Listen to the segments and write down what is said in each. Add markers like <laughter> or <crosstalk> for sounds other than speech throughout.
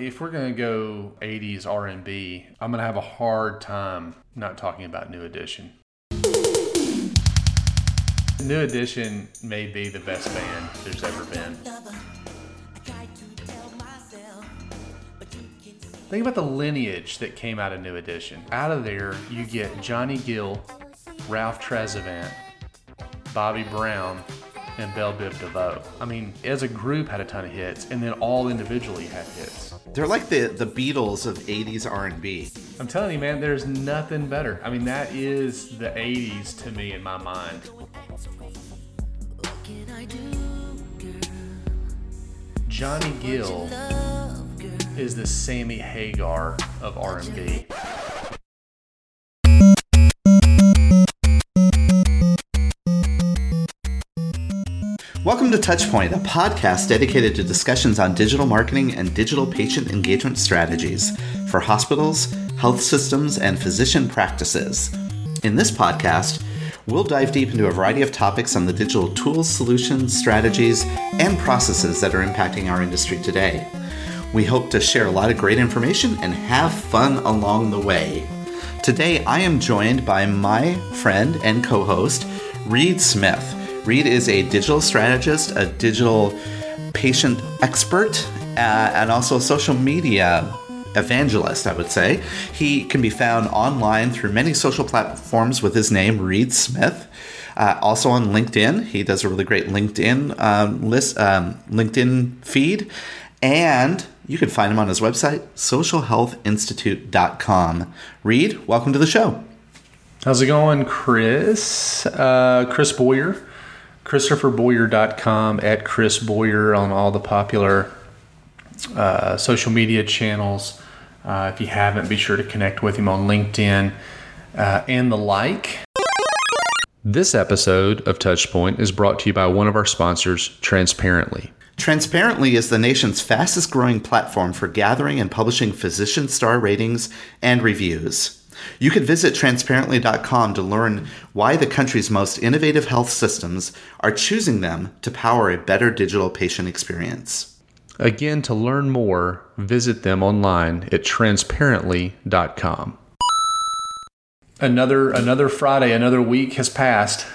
If we're gonna go '80s R&B, I'm gonna have a hard time not talking about New Edition. New Edition may be the best band there's ever been. Think about the lineage that came out of New Edition. Out of there, you get Johnny Gill, Ralph Tresvant, Bobby Brown, and Bell Biv DeVoe. I mean, as a group had a ton of hits, and then all individually had hits. They're like the the Beatles of '80s R&B. I'm telling you, man, there's nothing better. I mean, that is the '80s to me in my mind. Johnny Gill is the Sammy Hagar of R&B. Welcome to Touchpoint, a podcast dedicated to discussions on digital marketing and digital patient engagement strategies for hospitals, health systems, and physician practices. In this podcast, we'll dive deep into a variety of topics on the digital tools, solutions, strategies, and processes that are impacting our industry today. We hope to share a lot of great information and have fun along the way. Today, I am joined by my friend and co host, Reed Smith. Reed is a digital strategist, a digital patient expert, uh, and also a social media evangelist, I would say. He can be found online through many social platforms with his name, Reed Smith. Uh, also on LinkedIn, he does a really great LinkedIn um, list, um, LinkedIn feed, and you can find him on his website, socialhealthinstitute.com. Reed, welcome to the show. How's it going, Chris? Uh, Chris Boyer, ChristopherBoyer.com, at Chris Boyer on all the popular uh, social media channels. Uh, if you haven't, be sure to connect with him on LinkedIn uh, and the like. This episode of Touchpoint is brought to you by one of our sponsors, Transparently. Transparently is the nation's fastest growing platform for gathering and publishing physician star ratings and reviews. You can visit transparently.com to learn why the country's most innovative health systems are choosing them to power a better digital patient experience. Again, to learn more, visit them online at transparently.com. Another another Friday, another week has passed.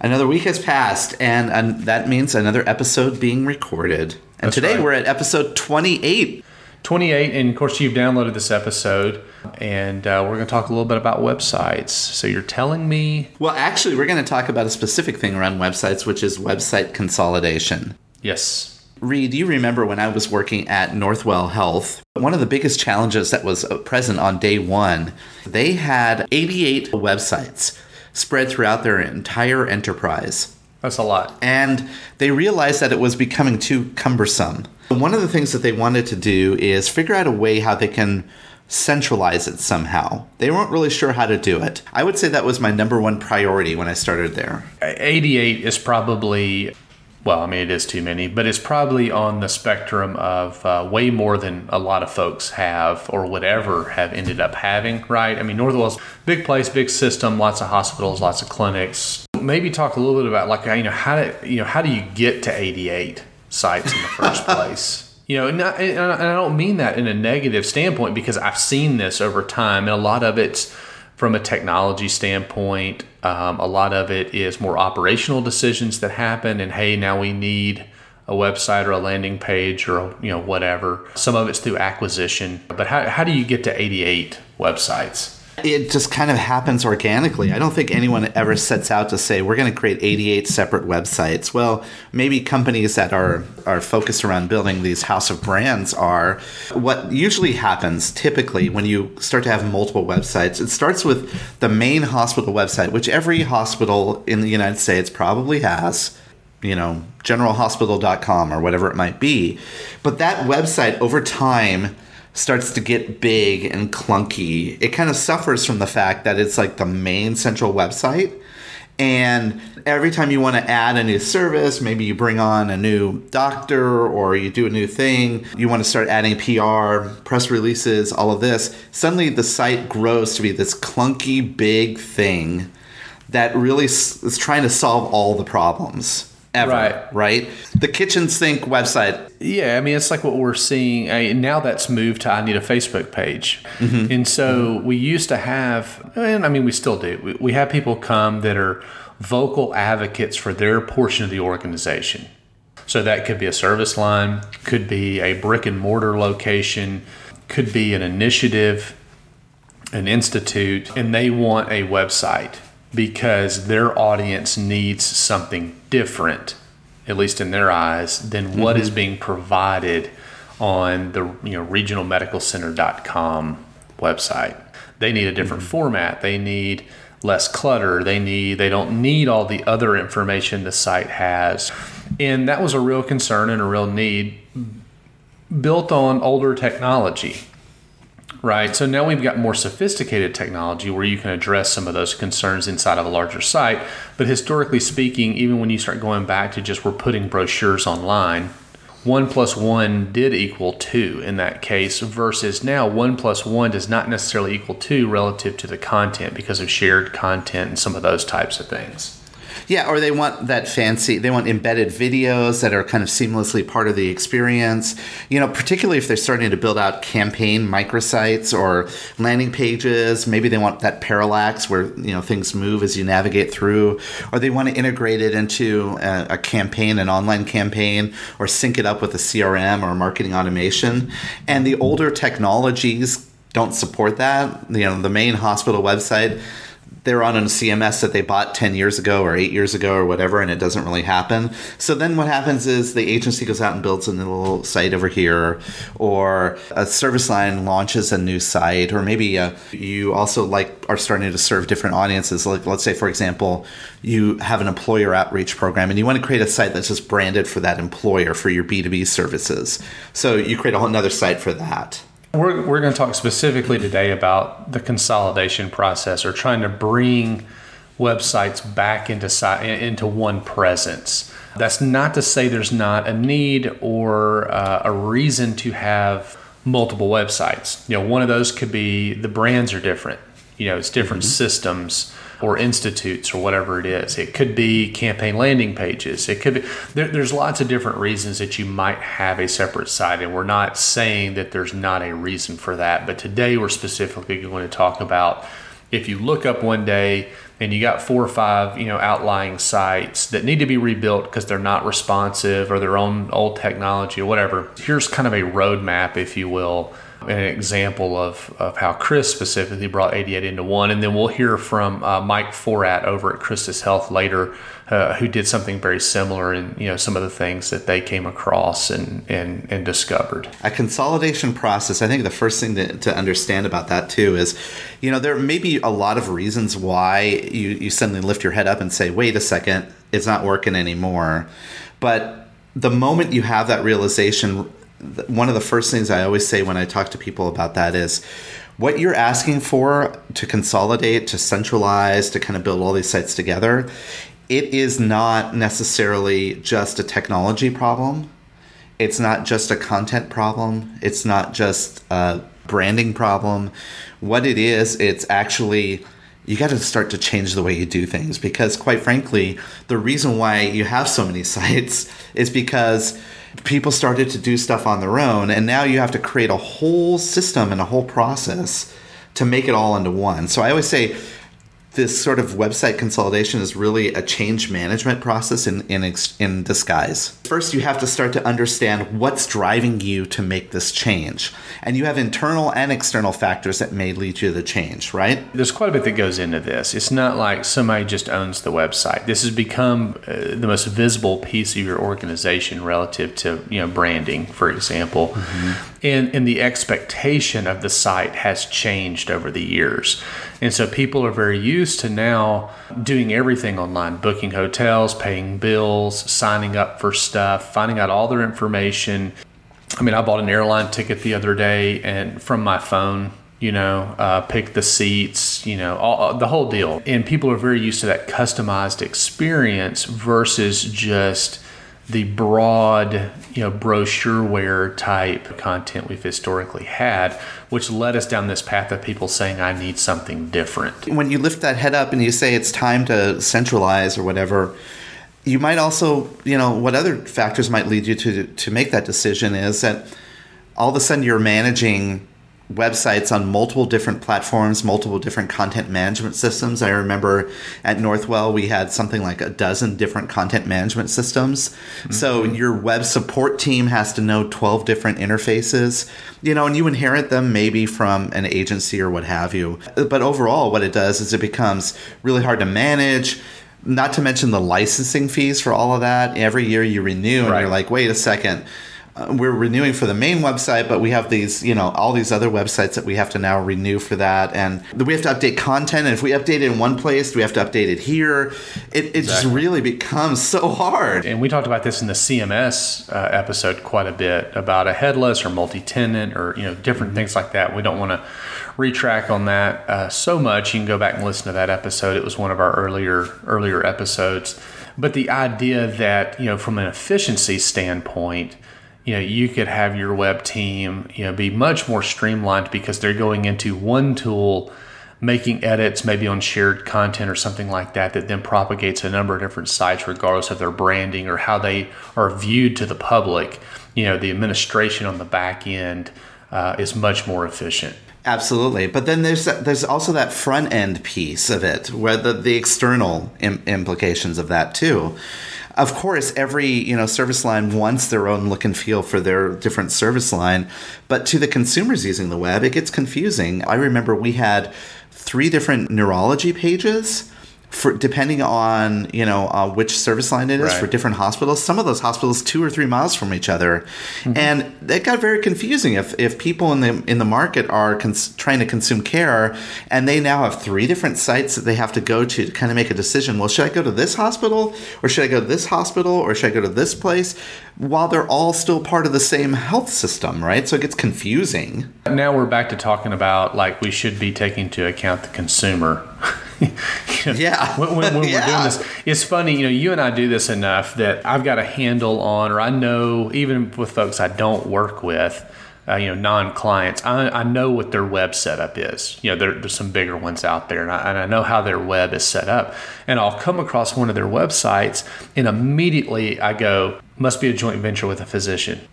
Another week has passed, and, and that means another episode being recorded. And That's today right. we're at episode 28. 28, and of course, you've downloaded this episode, and uh, we're going to talk a little bit about websites. So, you're telling me, Well, actually, we're going to talk about a specific thing around websites, which is website consolidation. yes, Reed, you remember when I was working at Northwell Health, one of the biggest challenges that was present on day one, they had 88 websites spread throughout their entire enterprise. that's a lot. And they realized that it was becoming too cumbersome. One of the things that they wanted to do is figure out a way how they can centralize it somehow. They weren't really sure how to do it. I would say that was my number one priority when I started there. 88 is probably, well, I mean, it is too many, but it's probably on the spectrum of uh, way more than a lot of folks have or would ever have ended up having, right? I mean, Northwell's big place, big system, lots of hospitals, lots of clinics. Maybe talk a little bit about like you know how do you know how do you get to 88 sites in the first <laughs> place? You know, and I, and I don't mean that in a negative standpoint because I've seen this over time, and a lot of it's from a technology standpoint. Um, a lot of it is more operational decisions that happen, and hey, now we need a website or a landing page or you know whatever. Some of it's through acquisition, but how, how do you get to 88 websites? It just kind of happens organically. I don't think anyone ever sets out to say we're going to create 88 separate websites. Well, maybe companies that are are focused around building these house of brands are. What usually happens typically when you start to have multiple websites, it starts with the main hospital website, which every hospital in the United States probably has you know, generalhospital.com or whatever it might be. But that website over time starts to get big and clunky. It kind of suffers from the fact that it's like the main central website. And every time you want to add a new service, maybe you bring on a new doctor or you do a new thing, you want to start adding PR, press releases, all of this, suddenly the site grows to be this clunky, big thing that really is trying to solve all the problems. Ever, Right. right? The kitchen sink website. Yeah, I mean, it's like what we're seeing. I, now that's moved to I need a Facebook page. Mm-hmm. And so mm-hmm. we used to have, and I mean, we still do, we, we have people come that are vocal advocates for their portion of the organization. So that could be a service line, could be a brick and mortar location, could be an initiative, an institute, and they want a website because their audience needs something different, at least in their eyes, than what is mm-hmm. being provided on the you know regionalmedicalcenter.com website. They need a different mm-hmm. format. They need less clutter. They need they don't need all the other information the site has. And that was a real concern and a real need built on older technology. Right. So now we've got more sophisticated technology where you can address some of those concerns inside of a larger site. But historically speaking, even when you start going back to just we're putting brochures online, one plus one did equal two in that case, versus now one plus one does not necessarily equal two relative to the content because of shared content and some of those types of things. Yeah, or they want that fancy, they want embedded videos that are kind of seamlessly part of the experience. You know, particularly if they're starting to build out campaign microsites or landing pages. Maybe they want that parallax where, you know, things move as you navigate through, or they want to integrate it into a, a campaign, an online campaign, or sync it up with a CRM or marketing automation. And the older technologies don't support that. You know, the main hospital website they're on a CMS that they bought 10 years ago or 8 years ago or whatever, and it doesn't really happen. So then what happens is the agency goes out and builds a little site over here, or a service line launches a new site, or maybe uh, you also like are starting to serve different audiences. Like, let's say, for example, you have an employer outreach program and you want to create a site that's just branded for that employer for your B2B services. So you create a whole another site for that. We're, we're going to talk specifically today about the consolidation process or trying to bring websites back into into one presence. That's not to say there's not a need or uh, a reason to have multiple websites. You know, one of those could be the brands are different. You know, it's different systems or institutes or whatever it is. It could be campaign landing pages. It could be there, there's lots of different reasons that you might have a separate site, and we're not saying that there's not a reason for that. But today we're specifically going to talk about if you look up one day and you got four or five you know outlying sites that need to be rebuilt because they're not responsive or their own old technology or whatever here's kind of a roadmap if you will an example of, of how Chris specifically brought 88 into one. And then we'll hear from uh, Mike Fouratt over at Christus Health later, uh, who did something very similar and, you know, some of the things that they came across and, and, and discovered. A consolidation process, I think the first thing to, to understand about that too is, you know, there may be a lot of reasons why you, you suddenly lift your head up and say, wait a second, it's not working anymore. But the moment you have that realization, one of the first things I always say when I talk to people about that is what you're asking for to consolidate, to centralize, to kind of build all these sites together, it is not necessarily just a technology problem. It's not just a content problem. It's not just a branding problem. What it is, it's actually you got to start to change the way you do things because quite frankly, the reason why you have so many <laughs> sites is because people started to do stuff on their own and now you have to create a whole system and a whole process to make it all into one. So i always say this sort of website consolidation is really a change management process in, in, in disguise. First, you have to start to understand what's driving you to make this change. And you have internal and external factors that may lead you to the change, right? There's quite a bit that goes into this. It's not like somebody just owns the website. This has become uh, the most visible piece of your organization relative to, you know, branding, for example. Mm-hmm. And, and the expectation of the site has changed over the years. And so people are very used to now doing everything online, booking hotels, paying bills, signing up for stuff, finding out all their information. I mean, I bought an airline ticket the other day and from my phone, you know, uh, pick the seats, you know, all, the whole deal. And people are very used to that customized experience versus just the broad, you know, brochureware type content we've historically had, which led us down this path of people saying, I need something different. When you lift that head up and you say it's time to centralize or whatever, you might also, you know, what other factors might lead you to to make that decision is that all of a sudden you're managing websites on multiple different platforms, multiple different content management systems. I remember at Northwell we had something like a dozen different content management systems. Mm-hmm. So your web support team has to know 12 different interfaces, you know, and you inherit them maybe from an agency or what have you. But overall what it does is it becomes really hard to manage not to mention the licensing fees for all of that. Every year you renew, and right. you're like, wait a second, we're renewing for the main website, but we have these, you know, all these other websites that we have to now renew for that, and we have to update content. And if we update it in one place, we have to update it here. It, it exactly. just really becomes so hard. And we talked about this in the CMS uh, episode quite a bit about a headless or multi-tenant or you know different things like that. We don't want to retrack on that uh, so much. You can go back and listen to that episode. It was one of our earlier earlier episodes. But the idea that you know from an efficiency standpoint you know you could have your web team you know be much more streamlined because they're going into one tool making edits maybe on shared content or something like that that then propagates a number of different sites regardless of their branding or how they are viewed to the public. You know the administration on the back end uh, is much more efficient Absolutely, but then there's there's also that front end piece of it, where the the external Im- implications of that too of course, every you know service line wants their own look and feel for their different service line, but to the consumers using the web, it gets confusing. I remember we had three different neurology pages for depending on you know uh, which service line it is right. for different hospitals. Some of those hospitals two or three miles from each other, mm-hmm. and it got very confusing. If if people in the in the market are cons- trying to consume care, and they now have three different sites that they have to go to to kind of make a decision. Well, should I go to this hospital, or should I go to this hospital, or should I go to this place? While they're all still part of the same health system, right? So it gets confusing. Now we're back to talking about like we should be taking into account the consumer. <laughs> <laughs> yeah. When, when, when yeah. we're doing this, it's funny. You know, you and I do this enough that I've got a handle on, or I know even with folks I don't work with. Uh, you know, non-clients, I, I, know what their web setup is. You know, there, there's some bigger ones out there, and I, and I know how their web is set up. And I'll come across one of their websites, and immediately I go, must be a joint venture with a physician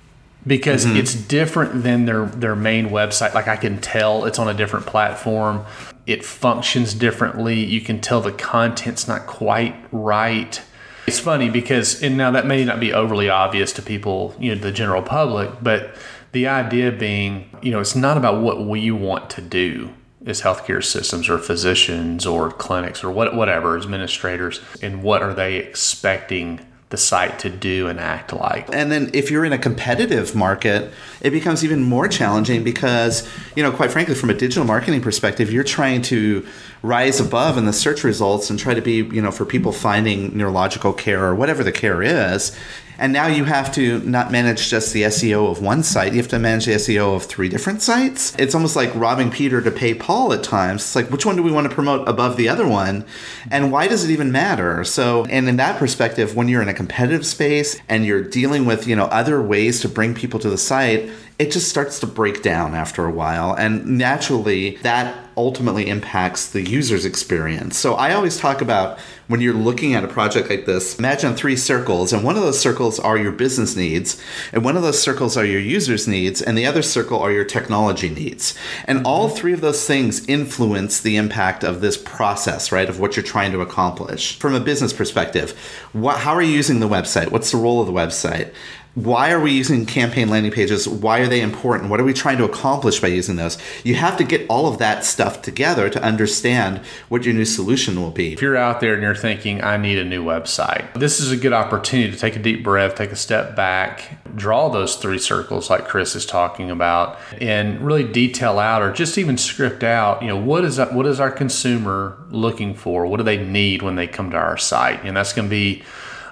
because mm-hmm. it's different than their their main website like i can tell it's on a different platform it functions differently. You can tell the content's not quite right. It's funny because and now that may not be overly obvious to people you know the general public but the idea being you know it's not about what we want to do as healthcare systems or physicians or clinics or what, whatever administrators and what are they expecting the site to do and act like. And then if you're in a competitive market, it becomes even more challenging because, you know, quite frankly, from a digital marketing perspective, you're trying to rise above in the search results and try to be, you know, for people finding neurological care or whatever the care is. And now you have to not manage just the SEO of one site, you have to manage the SEO of three different sites. It's almost like robbing Peter to pay Paul at times. It's like, which one do we want to promote above the other one? And why does it even matter? So, and in that perspective, when you're in a competitive space and you're dealing with, you know, other ways to bring people to the site, it just starts to break down after a while. And naturally, that ultimately impacts the user's experience. So I always talk about when you're looking at a project like this, imagine three circles, and one of those circles are your business needs, and one of those circles are your users' needs, and the other circle are your technology needs. And all mm-hmm. three of those things influence the impact of this process, right, of what you're trying to accomplish. From a business perspective, what, how are you using the website? What's the role of the website? Why are we using campaign landing pages? Why are they important? What are we trying to accomplish by using those? You have to get all of that stuff together to understand what your new solution will be. If you're out there and you're thinking, I need a new website, this is a good opportunity to take a deep breath, take a step back, draw those three circles like Chris is talking about, and really detail out or just even script out, you know, what is that, what is our consumer looking for? What do they need when they come to our site? And that's going to be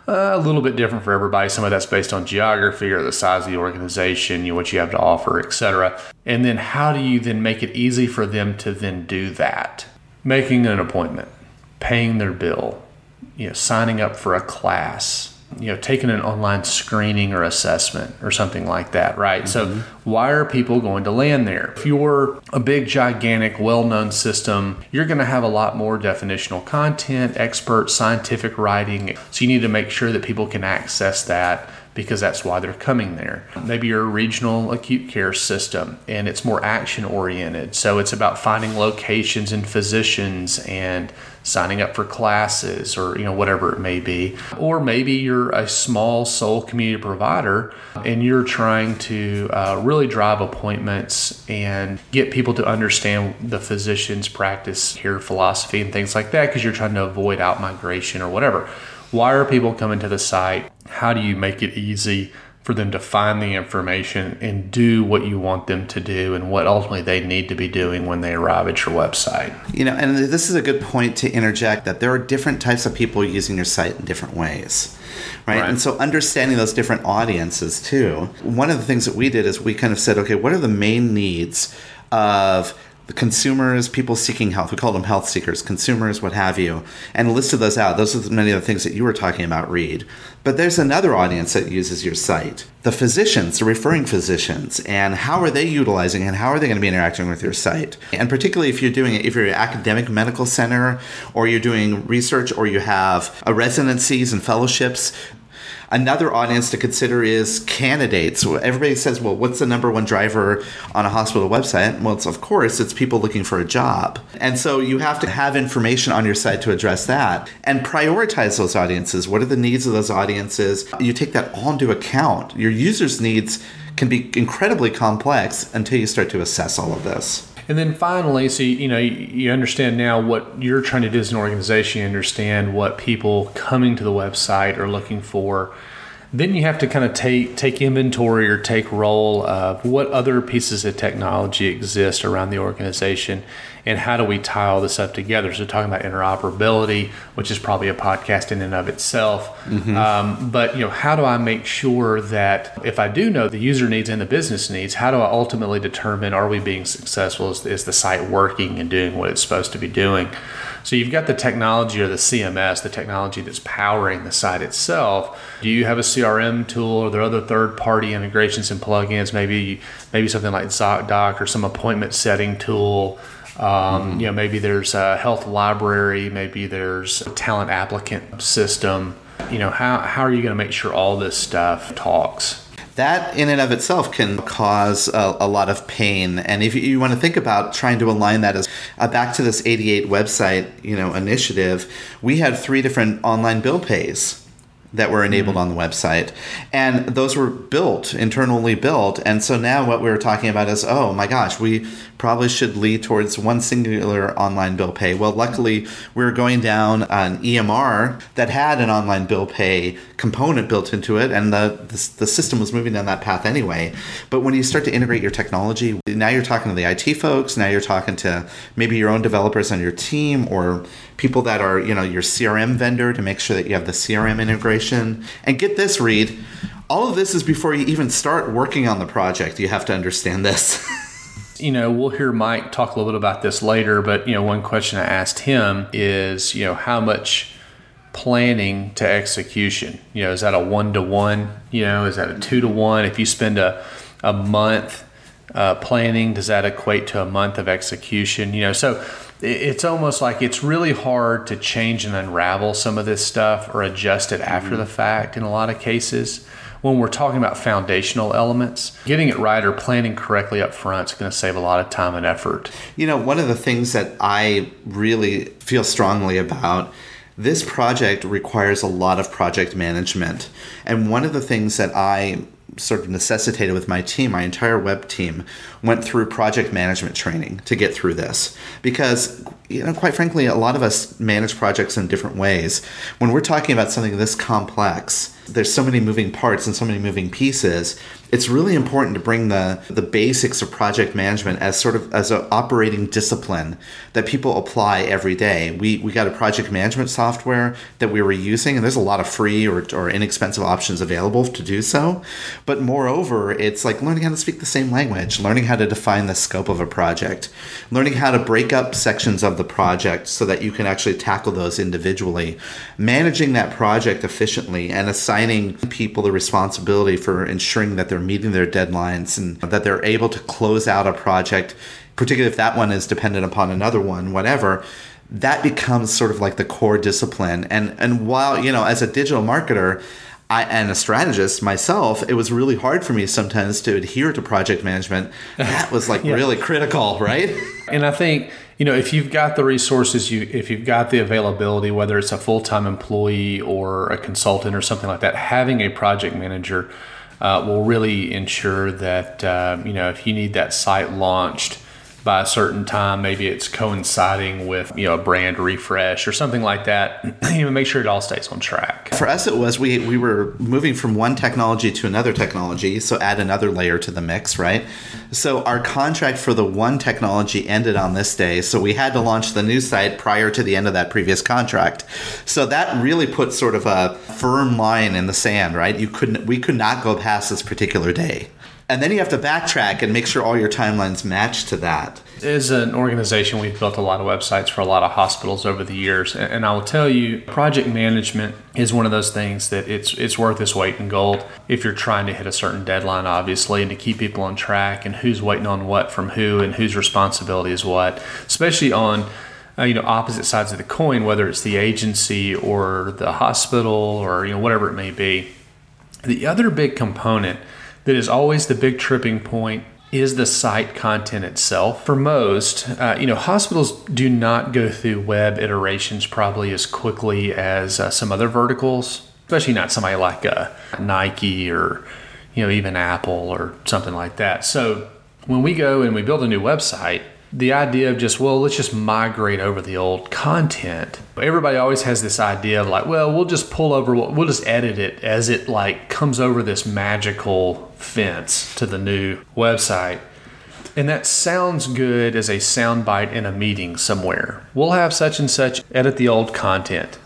Uh, a little bit different for everybody. Some of that's based on geography or the size of the organization, you know, what you have to offer, etc. And then how do you then make it easy for them to then do that? Making an appointment, paying their bill, you know, signing up for a class, you know, taking an online screening or assessment or something like that, right? Mm-hmm. So, why are people going to land there? If you're a big, gigantic, well known system, you're going to have a lot more definitional content, expert scientific writing. So, you need to make sure that people can access that because that's why they're coming there. Maybe you're a regional acute care system and it's more action oriented. So it's about finding locations and physicians and signing up for classes or you know whatever it may be. Or maybe you're a small sole community provider and you're trying to uh, really drive appointments and get people to understand the physician's practice here philosophy and things like that because you're trying to avoid out migration or whatever. Why are people coming to the site? How do you make it easy for them to find the information and do what you want them to do and what ultimately they need to be doing when they arrive at your website. You know, and this is a good point to interject that there are different types of people using your site in different ways. Right? right? And so understanding those different audiences too. One of the things that we did is we kind of said, okay, what are the main needs of the consumers, people seeking health. We call them health seekers, consumers, what have you, and listed those out. Those are many of the things that you were talking about, Reed. But there's another audience that uses your site the physicians, the referring physicians, and how are they utilizing and how are they going to be interacting with your site? And particularly if you're doing it, if you're an academic medical center or you're doing research or you have a residencies and fellowships, Another audience to consider is candidates. Everybody says, well, what's the number one driver on a hospital website? Well, it's of course, it's people looking for a job. And so you have to have information on your site to address that and prioritize those audiences. What are the needs of those audiences? You take that all into account. Your users' needs can be incredibly complex until you start to assess all of this. And then finally, so you, you know you, understand now what you're trying to do as an organization. You understand what people coming to the website are looking for. Then you have to kind of take take inventory or take role of what other pieces of technology exist around the organization and how do we tie all this up together? So talking about interoperability, which is probably a podcast in and of itself. Mm-hmm. Um, but you know, how do I make sure that if I do know the user needs and the business needs, how do I ultimately determine are we being successful? Is, is the site working and doing what it's supposed to be doing? So you've got the technology or the CMS, the technology that's powering the site itself. Do you have a CRM tool or there other third-party integrations and plugins? Maybe maybe something like ZocDoc or some appointment setting tool. Um. You know, maybe there's a health library, maybe there's a talent applicant system. You know, how, how are you going to make sure all this stuff talks? that in and of itself can cause a, a, lot of pain. And if you, want to think about trying to align that as uh, back to this 88 website, you know, initiative, we had three different online bill pays that were enabled mm-hmm. on the website. And those were built, internally built. And so now what we were talking about is, oh my gosh, we probably should lead towards one singular online bill pay. Well, luckily, we were going down an EMR that had an online bill pay component built into it, and the, the, the system was moving down that path anyway. But when you start to integrate your technology, now you're talking to the IT folks, now you're talking to maybe your own developers on your team or people that are, you know, your CRM vendor to make sure that you have the CRM integration. And get this, Reed, all of this is before you even start working on the project. You have to understand this. <laughs> you know, we'll hear Mike talk a little bit about this later, but you know, one question I asked him is, you know, how much planning to execution? You know, is that a one to one? You know, is that a two to one? If you spend a a month uh, planning, does that equate to a month of execution? You know, so it's almost like it's really hard to change and unravel some of this stuff or adjust it after mm-hmm. the fact in a lot of cases. When we're talking about foundational elements, getting it right or planning correctly up front is going to save a lot of time and effort. You know, one of the things that I really feel strongly about this project requires a lot of project management. And one of the things that I sort of necessitated with my team, my entire web team went through project management training to get through this. Because, you know, quite frankly, a lot of us manage projects in different ways. When we're talking about something this complex, there's so many moving parts and so many moving pieces it's really important to bring the the basics of project management as sort of as an operating discipline that people apply every day. We we got a project management software that we were using, and there's a lot of free or, or inexpensive options available to do so. But moreover, it's like learning how to speak the same language, learning how to define the scope of a project, learning how to break up sections of the project so that you can actually tackle those individually, managing that project efficiently, and assigning assigning people the responsibility for ensuring that they're meeting their deadlines and that they're able to close out a project, particularly if that one is dependent upon another one, whatever, that becomes sort of like the core discipline. And and while, you know, as a digital marketer, I, and a strategist myself, it was really hard for me sometimes to adhere to project management. That was like <laughs> yeah. really critical, right? <laughs> And I think you know if you've got the resources, you if you've got the availability, whether it's a full time employee or a consultant or something like that, having a project manager uh, will really ensure that uh, you know if you need that site launched by a certain time. Maybe it's coinciding with you know a brand refresh or something like that. <clears throat> you know, make sure it all stays on track. For us, it was we we were moving from one technology to another technology, so add another layer to the mix, right? So our contract for the one technology ended on this day, so we had to launch the new site prior to the end of that previous contract. So that really put sort of a firm line in the sand, right? You couldn't we could not go past this particular day and then you have to backtrack and make sure all your timelines match to that. As an organization, we've built a lot of websites for a lot of hospitals over the years, and I will tell you, project management is one of those things that it's it's worth its weight in gold if you're trying to hit a certain deadline, obviously, and to keep people on track and who's waiting on what from who and whose responsibility is what, especially on uh, you know opposite sides of the coin, whether it's the agency or the hospital or you know whatever it may be. The other big component that is always the big tripping point is the site content itself. For most, uh, you know, hospitals do not go through web iterations probably as quickly as uh, some other verticals, especially not somebody like uh, Nike or, you know, even Apple or something like that. So when we go and we build a new website, the idea of just well let's just migrate over the old content. Everybody always has this idea of like well we'll just pull over we'll just edit it as it like comes over this magical fence to the new website. And that sounds good as a soundbite in a meeting somewhere. We'll have such and such edit the old content.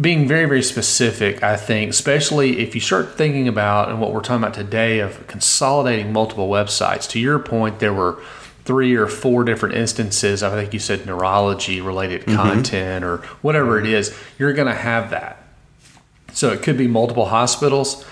Being very very specific i think especially if you start thinking about and what we're talking about today of consolidating multiple websites. To your point there were three or four different instances I think you said neurology related mm-hmm. content or whatever it is, you're going to have that. So it could be multiple hospitals.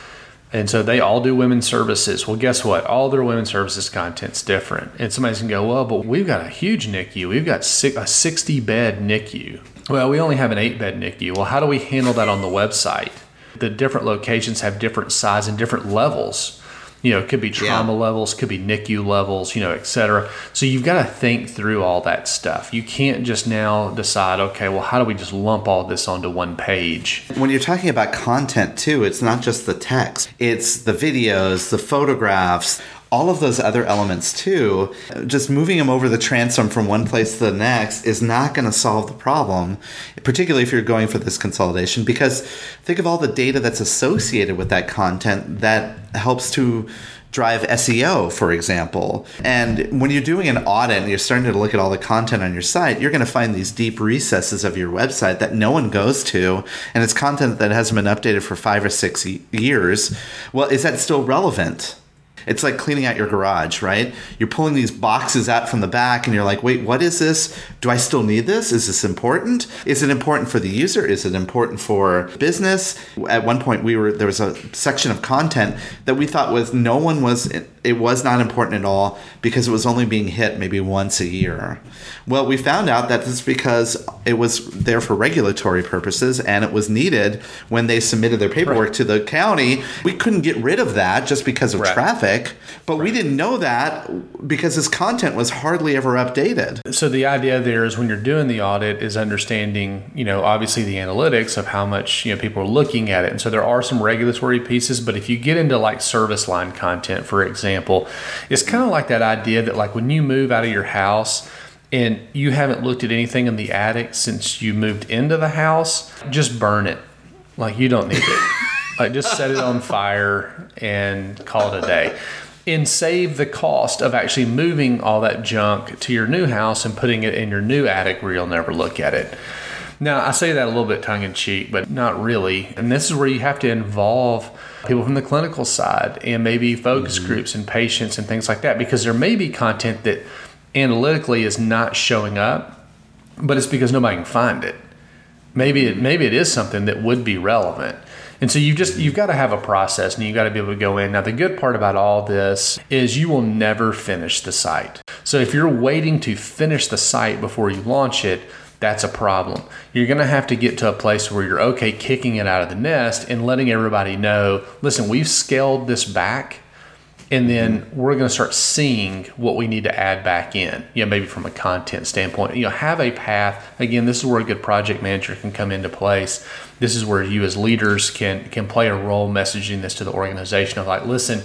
And so they all do women's services. Well, guess what? All their women's services content's different. And somebody's gonna go, well, but we've got a huge NICU. We've got a 60 bed NICU. Well, we only have an eight bed NICU. Well, how do we handle that on the website? The different locations have different size and different levels you know, it could be trauma yeah. levels, could be NICU levels, you know, et cetera. So you've got to think through all that stuff. You can't just now decide, okay, well, how do we just lump all this onto one page? When you're talking about content too, it's not just the text, it's the videos, the photographs, all of those other elements too, just moving them over the transom from one place to the next is not going to solve the problem, particularly if you're going for this consolidation, because think of all the data that's associated with that content that helps to drive SEO, for example. And when you're doing an audit and you're starting to look at all the content on your site, you're going to find these deep recesses of your website that no one goes to, and it's content that hasn't been updated for five or six years. Well, is that still relevant? It's like cleaning out your garage, right? You're pulling these boxes out from the back and you're like, wait, what is this? Do I still need this? Is this important? Is it important for the user? Is it important for business? At one point we were there was a section of content that we thought was no one was it was not important at all because it was only being hit maybe once a year. Well, we found out that it's because it was there for regulatory purposes and it was needed when they submitted their paperwork right. to the county. We couldn't get rid of that just because of right. traffic, but right. we didn't know that because his content was hardly ever updated. So the idea there is when you're doing the audit is understanding, you know, obviously the analytics of how much, you know, people are looking at it. And so there are some regulatory pieces, but if you get into like service line content, for example, example, it's kind of like that idea that like when you move out of your house and you haven't looked at anything in the attic since you moved into the house, just burn it. Like you don't need it. <laughs> like just set it on fire and call it a day. And save the cost of actually moving all that junk to your new house and putting it in your new attic where you'll never look at it. Now, I say that a little bit tongue in cheek, but not really. And this is where you have to involve people from the clinical side and maybe focus mm-hmm. groups and patients and things like that because there may be content that analytically is not showing up, but it's because nobody can find it. Maybe it maybe it is something that would be relevant. And so you've just you've got to have a process and you've got to be able to go in. Now the good part about all this is you will never finish the site. So if you're waiting to finish the site before you launch it, that's a problem. You're going to have to get to a place where you're okay kicking it out of the nest and letting everybody know, listen, we've scaled this back and then mm-hmm. we're going to start seeing what we need to add back in. You know maybe from a content standpoint. You know have a path. Again this is where a good project manager can come into place. This is where you as leaders can can play a role messaging this to the organization of like listen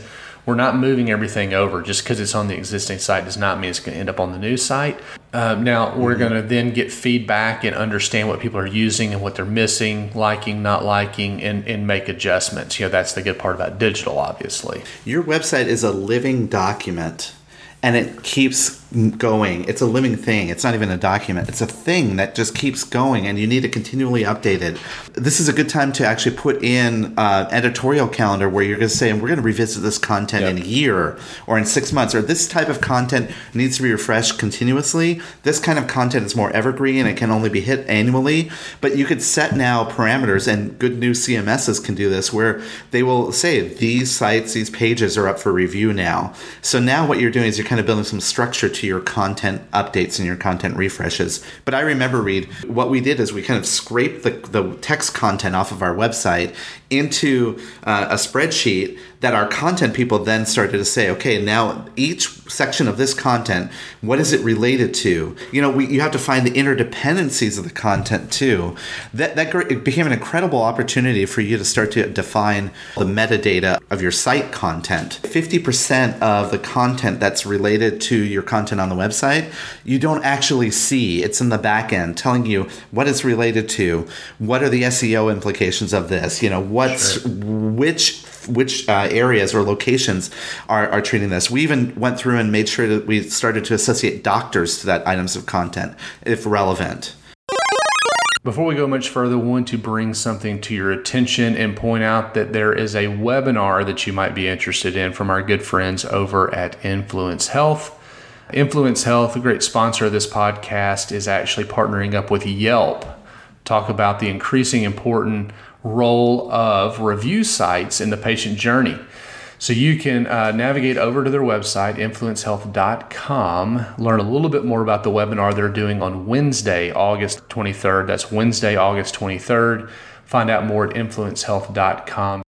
we're not moving everything over just because it's on the existing site does not mean it's going to end up on the new site. Um, now we're mm-hmm. going to then get feedback and understand what people are using and what they're missing, liking, not liking, and, and make adjustments. You know, that's the good part about digital, obviously. Your website is a living document and it keeps going. It's a living thing. It's not even a document. It's a thing that just keeps going, and you need to continually update it. This is a good time to actually put in uh, editorial calendar where you're going to say, "We're going to revisit this content yep. in a year or in six months," or this type of content needs to be refreshed continuously. This kind of content is more evergreen and it can only be hit annually. But you could set now parameters, and good new CMSs can do this, where they will say these sites, these pages are up for review now. So now what you're doing is you're kind of building some structure to your content updates and your content refreshes. But I remember, Reed, what we did is we kind of scraped the, the text content off of our website into uh, a spreadsheet that our content people then started to say, okay, now each section of this content, what is it related to? You know, we, you have to find the interdependencies of the content too. That, that it became an incredible opportunity for you to start to define the metadata of your site content. 50% of the content that's related to your content on the website, you don't actually see. It's in the back end telling you what it's related to, what are the SEO implications of this, you know, what's sure. which which uh, areas or locations are, are treating this. We even went through and made sure that we started to associate doctors to that items of content if relevant. Before we go much further, I want to bring something to your attention and point out that there is a webinar that you might be interested in from our good friends over at Influence Health. Influence Health, a great sponsor of this podcast, is actually partnering up with Yelp. Talk about the increasing important role of review sites in the patient journey. So you can uh, navigate over to their website, influencehealth.com, learn a little bit more about the webinar they're doing on Wednesday, August 23rd. That's Wednesday, August 23rd. Find out more at influencehealth.com.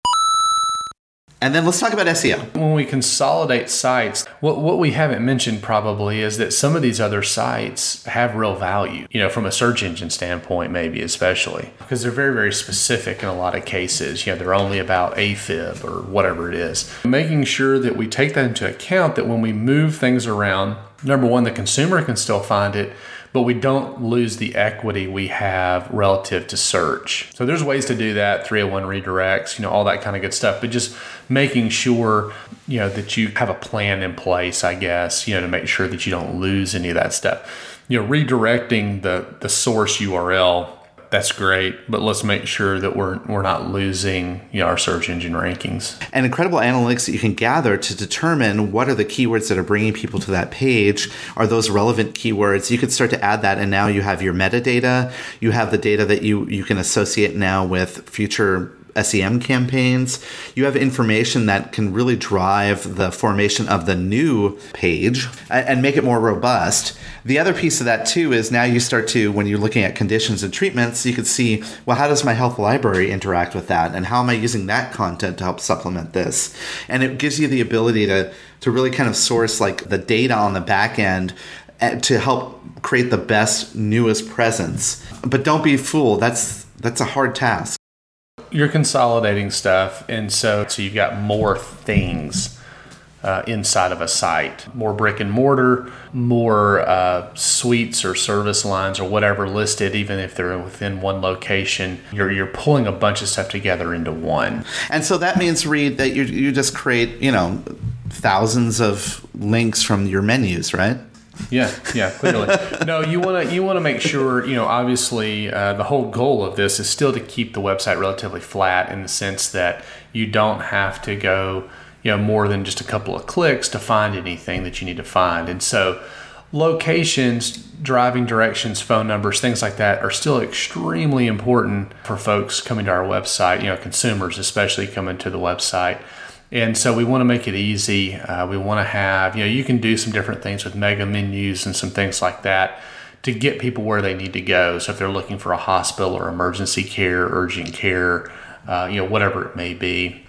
And then let's talk about SEO. When we consolidate sites, what, what we haven't mentioned probably is that some of these other sites have real value, you know, from a search engine standpoint, maybe especially because they're very, very specific in a lot of cases. You know, they're only about AFib or whatever it is. Making sure that we take that into account that when we move things around, number one, the consumer can still find it but we don't lose the equity we have relative to search. So there's ways to do that, 301 redirects, you know, all that kind of good stuff, but just making sure, you know, that you have a plan in place, I guess, you know, to make sure that you don't lose any of that stuff. You know, redirecting the the source URL that's great, but let's make sure that we're we're not losing you know, our search engine rankings. And incredible analytics that you can gather to determine what are the keywords that are bringing people to that page. Are those relevant keywords? You could start to add that, and now you have your metadata. You have the data that you you can associate now with future SEM campaigns. You have information that can really drive the formation of the new page and make it more robust. The other piece of that too is now you start to, when you're looking at conditions and treatments, you can see, well, how does my health library interact with that? And how am I using that content to help supplement this? And it gives you the ability to, to really kind of source like the data on the back end eh, to help create the best newest presence but don't be fooled that's that's a hard task you're consolidating stuff, and so so you've got more things uh, inside of a site, more brick and mortar, more uh, suites or service lines or whatever listed, even if they're within one location. You're you're pulling a bunch of stuff together into one. And so that means, Reed, that you you just create you know thousands of links from your menus, right? Yeah, yeah, clearly. no, you want to you want to make sure you know. Obviously, uh, the whole goal of this is still to keep the website relatively flat in the sense that you don't have to go you know more than just a couple of clicks to find anything that you need to find, and so locations, driving directions, phone numbers, things like that are still extremely important for folks coming to our website, you know, consumers especially coming to the website. And so we want to make it easy. Uh, we want to have, you know, you can do some different things with mega menus and some things like that to get people where they need to go. So if they're looking for a hospital or emergency care, urgent care, uh, you know, whatever it may be,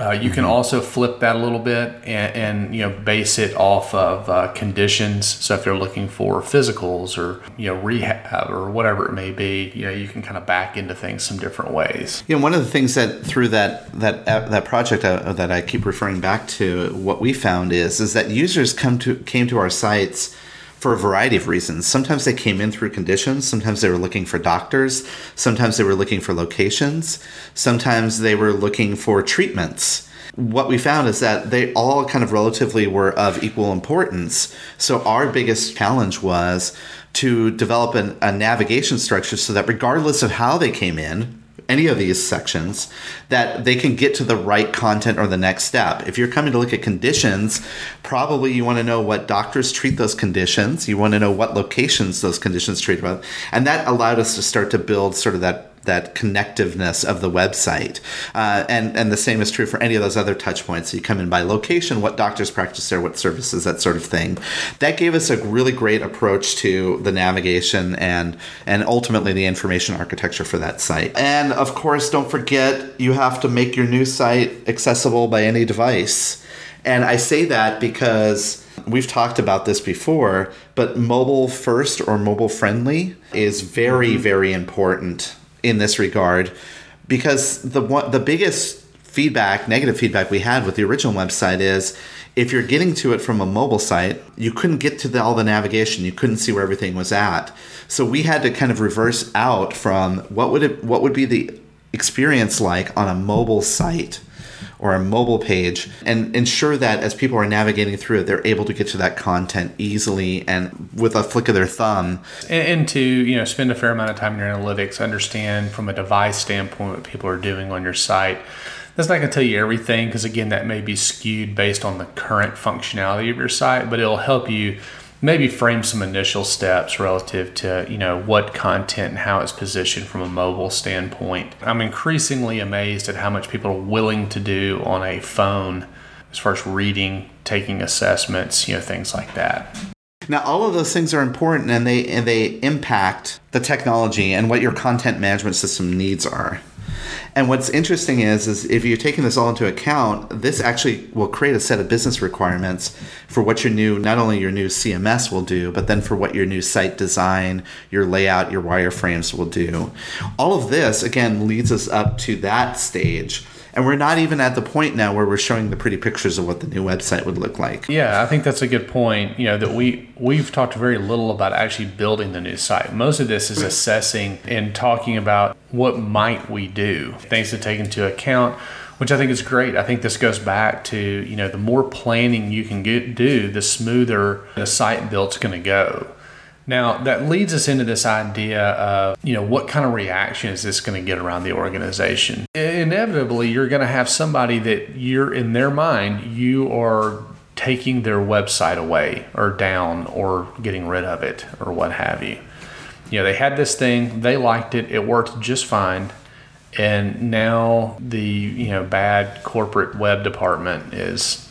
uh, you can mm-hmm. also flip that a little bit and, and you know base it off of uh, conditions. So if they're looking for physicals or you know rehab or whatever it may be, you know you can kind of back into things some different ways. You know, one of the things that through that that uh, that project uh, that I keep referring back to, what we found is is that users come to came to our sites for a variety of reasons. Sometimes they came in through conditions, sometimes they were looking for doctors, sometimes they were looking for locations, sometimes they were looking for treatments. What we found is that they all kind of relatively were of equal importance. So, our biggest challenge was to develop an, a navigation structure so that regardless of how they came in, any of these sections that they can get to the right content or the next step. If you're coming to look at conditions, probably you want to know what doctors treat those conditions. You want to know what locations those conditions treat about. And that allowed us to start to build sort of that that connectiveness of the website. Uh, and and the same is true for any of those other touch points. So you come in by location, what doctors practice there, what services, that sort of thing. That gave us a really great approach to the navigation and and ultimately the information architecture for that site. And of course, don't forget you have to make your new site accessible by any device. And I say that because we've talked about this before, but mobile first or mobile friendly is very, very important in this regard because the one the biggest feedback, negative feedback we had with the original website is if you're getting to it from a mobile site, you couldn't get to the, all the navigation. You couldn't see where everything was at. So we had to kind of reverse out from what would it what would be the experience like on a mobile site or a mobile page and ensure that as people are navigating through it, they're able to get to that content easily and with a flick of their thumb. And, and to, you know, spend a fair amount of time in your analytics, understand from a device standpoint what people are doing on your site. That's not going to tell you everything because, again, that may be skewed based on the current functionality of your site, but it'll help you maybe frame some initial steps relative to you know what content and how it's positioned from a mobile standpoint. I'm increasingly amazed at how much people are willing to do on a phone as far as reading taking assessments you know things like that. Now all of those things are important and they and they impact the technology and what your content management system needs are and what's interesting is, is if you're taking this all into account, this actually will create a set of business requirements for what your new, not only your new CMS will do, but then for what your new site design, your layout, your wireframes will do. All of this, again, leads us up to that stage and we're not even at the point now where we're showing the pretty pictures of what the new website would look like. Yeah, I think that's a good point. You know that we we've talked very little about actually building the new site. Most of this is assessing and talking about what might we do, things to take into account which I think is great. I think this goes back to you know the more planning you can get do, the smoother the site build's going to go. Now, that leads us into this idea of, you know, what kind of reaction is this going to get around the organization? Inevitably, you're going to have somebody that you're in their mind, you are taking their website away or down or getting rid of it or what have you. You know, they had this thing, they liked it, it worked just fine. And now the, you know, bad corporate web department is,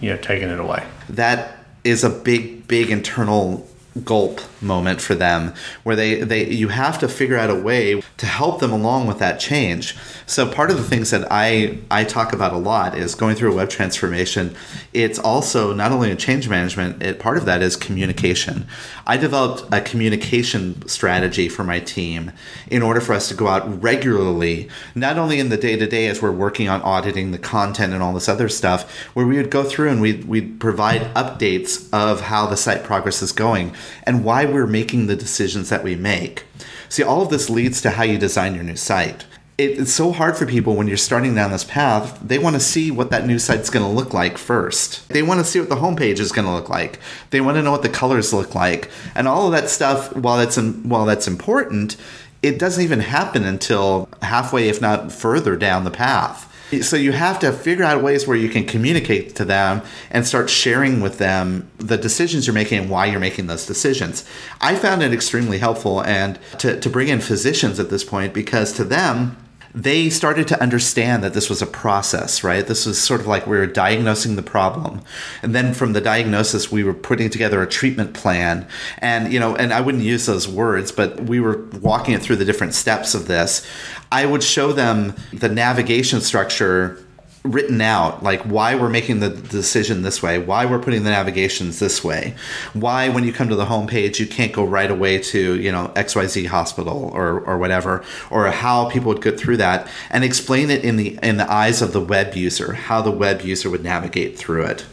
you know, taking it away. That is a big, big internal gulp moment for them where they, they you have to figure out a way to help them along with that change so part of the things that i i talk about a lot is going through a web transformation it's also not only a change management it part of that is communication i developed a communication strategy for my team in order for us to go out regularly not only in the day-to-day as we're working on auditing the content and all this other stuff where we would go through and we'd, we'd provide updates of how the site progress is going and why we're making the decisions that we make. See, all of this leads to how you design your new site. It's so hard for people when you're starting down this path. They want to see what that new site's going to look like first. They want to see what the homepage is going to look like. They want to know what the colors look like, and all of that stuff. While that's while that's important, it doesn't even happen until halfway, if not further, down the path So you have to figure out ways where you can communicate to them and start sharing with them the decisions you're making and why you're making those decisions. I found it extremely helpful and to, to bring in physicians at this point because to them, they started to understand that this was a process, right? This was sort of like we were diagnosing the problem. And then from the diagnosis, we were putting together a treatment plan. And, you know, and I wouldn't use those words, but we were walking it through the different steps of this. I would show them the navigation structure written out like why we're making the decision this way why we're putting the navigations this way why when you come to the home page you can't go right away to you know xyz hospital or, or whatever or how people would get through that and explain it in the in the eyes of the web user how the web user would navigate through it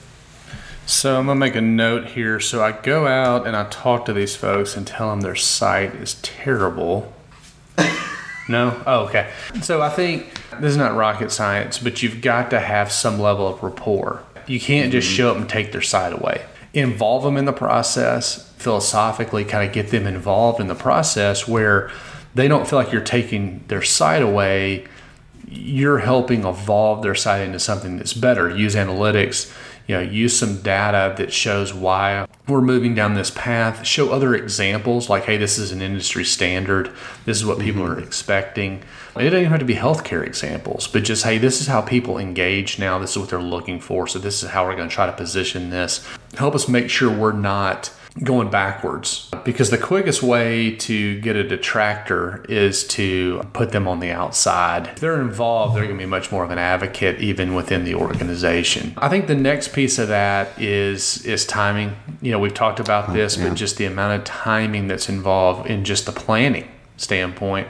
so I'm gonna make a note here. So I go out and I talk to these folks and tell them their site is terrible. <laughs> no? Oh, okay. So I think this is not rocket science, but you've got to have some level of rapport. You can't just mm-hmm. show up and take their side away. Involve them in the process, philosophically, kind of get them involved in the process where they don't feel like you're taking their side away. You're helping evolve their side into something that's better. Use analytics, you know, use some data that shows why we're moving down this path. Show other examples like, hey, this is an industry standard. This is what people mm-hmm. are expecting. It doesn't even have to be healthcare examples, but just, hey, this is how people engage now. This is what they're looking for. So this is how we're going to try to position this. Help us make sure we're not going backwards because the quickest way to get a detractor is to put them on the outside. If they're involved, they're going to be much more of an advocate even within the organization. I think the next piece of that is is timing. You know, we've talked about this, yeah. but just the amount of timing that's involved in just the planning standpoint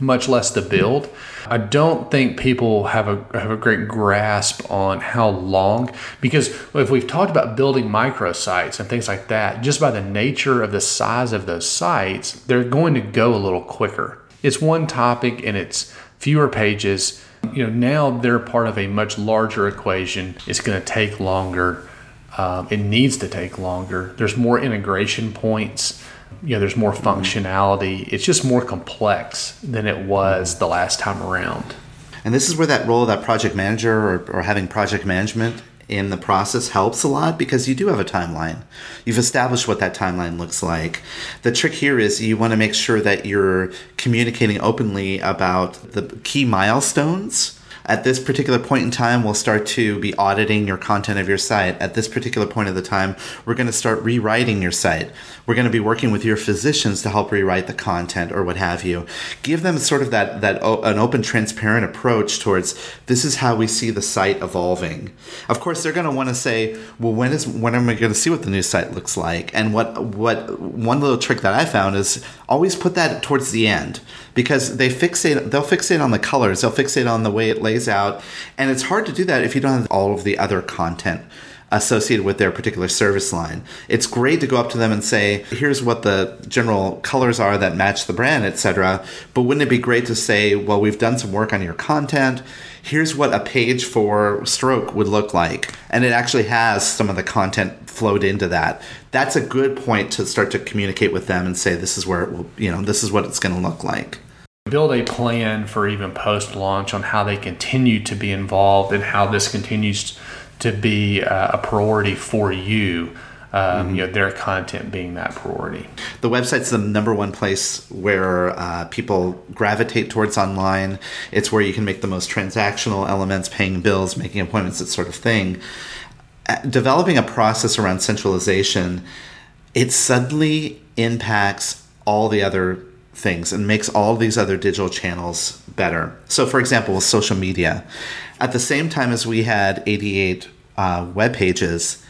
much less the build. I don't think people have a have a great grasp on how long because if we've talked about building microsites and things like that, just by the nature of the size of those sites, they're going to go a little quicker. It's one topic and it's fewer pages. You know, now they're part of a much larger equation. It's going to take longer. Um, it needs to take longer. There's more integration points you know, there's more functionality. It's just more complex than it was the last time around. And this is where that role of that project manager or, or having project management in the process helps a lot because you do have a timeline. You've established what that timeline looks like. The trick here is you want to make sure that you're communicating openly about the key milestones at this particular point in time, we'll start to be auditing your content of your site. At this particular point of the time, we're going to start rewriting your site. We're going to be working with your physicians to help rewrite the content or what have you. Give them sort of that that an open, transparent approach towards this is how we see the site evolving. Of course, they're going to want to say, well, when is when am I going to see what the new site looks like? And what what one little trick that I found is always put that towards the end because they fixate they'll fixate on the colors, they'll fixate on the way it lays out, and it's hard to do that if you don't have all of the other content associated with their particular service line. It's great to go up to them and say, here's what the general colors are that match the brand, etc. But wouldn't it be great to say, well, we've done some work on your content. Here's what a page for stroke would look like. And it actually has some of the content flowed into that. That's a good point to start to communicate with them and say, this is where it will, you know, this is what it's going to look like build a plan for even post launch on how they continue to be involved and how this continues to be uh, a priority for you. Um, mm-hmm. you know their content being that priority. The website's the number one place where uh, people gravitate towards online. It's where you can make the most transactional elements, paying bills, making appointments, that sort of thing. Uh, developing a process around centralization, it suddenly impacts all the other things and makes all these other digital channels better. So, for example, with social media, at the same time as we had 88 uh, web pages,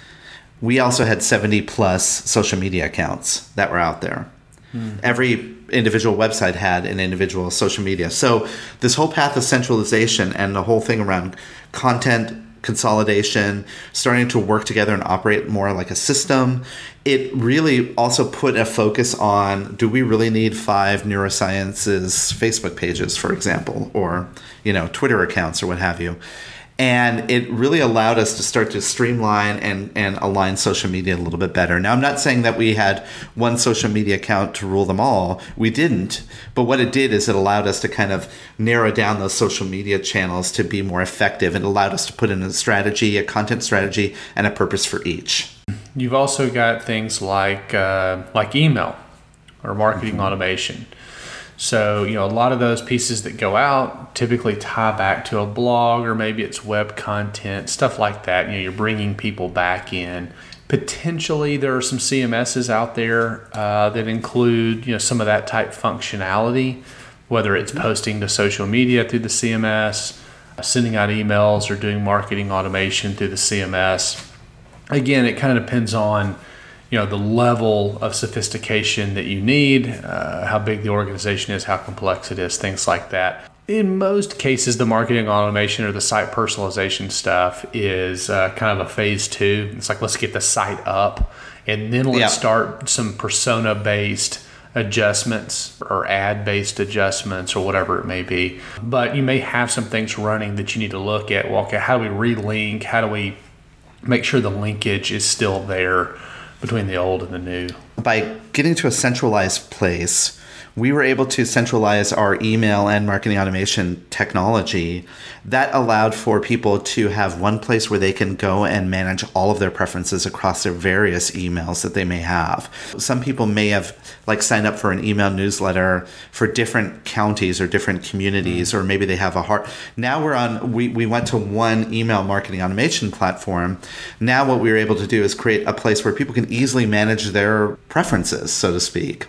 we also had 70 plus social media accounts that were out there. Mm. Every individual website had an individual social media. So, this whole path of centralization and the whole thing around content consolidation, starting to work together and operate more like a system. It really also put a focus on do we really need five neurosciences Facebook pages, for example, or you know Twitter accounts or what have you. And it really allowed us to start to streamline and, and align social media a little bit better. Now, I'm not saying that we had one social media account to rule them all. We didn't. But what it did is it allowed us to kind of narrow down those social media channels to be more effective. It allowed us to put in a strategy, a content strategy, and a purpose for each. You've also got things like uh, like email or marketing mm-hmm. automation. So, you know, a lot of those pieces that go out typically tie back to a blog or maybe it's web content, stuff like that. You know, you're bringing people back in. Potentially, there are some CMSs out there uh, that include, you know, some of that type functionality, whether it's posting to social media through the CMS, sending out emails, or doing marketing automation through the CMS. Again, it kind of depends on you know the level of sophistication that you need, uh, how big the organization is, how complex it is, things like that. In most cases, the marketing automation or the site personalization stuff is uh, kind of a phase two. It's like let's get the site up, and then let's yeah. start some persona based adjustments or ad based adjustments or whatever it may be. But you may have some things running that you need to look at. Well, okay, how do we relink? How do we make sure the linkage is still there? Between the old and the new. By getting to a centralized place, we were able to centralize our email and marketing automation technology that allowed for people to have one place where they can go and manage all of their preferences across their various emails that they may have. Some people may have like signed up for an email newsletter for different counties or different communities, or maybe they have a heart. Now we're on, we, we went to one email marketing automation platform. Now what we were able to do is create a place where people can easily manage their preferences, so to speak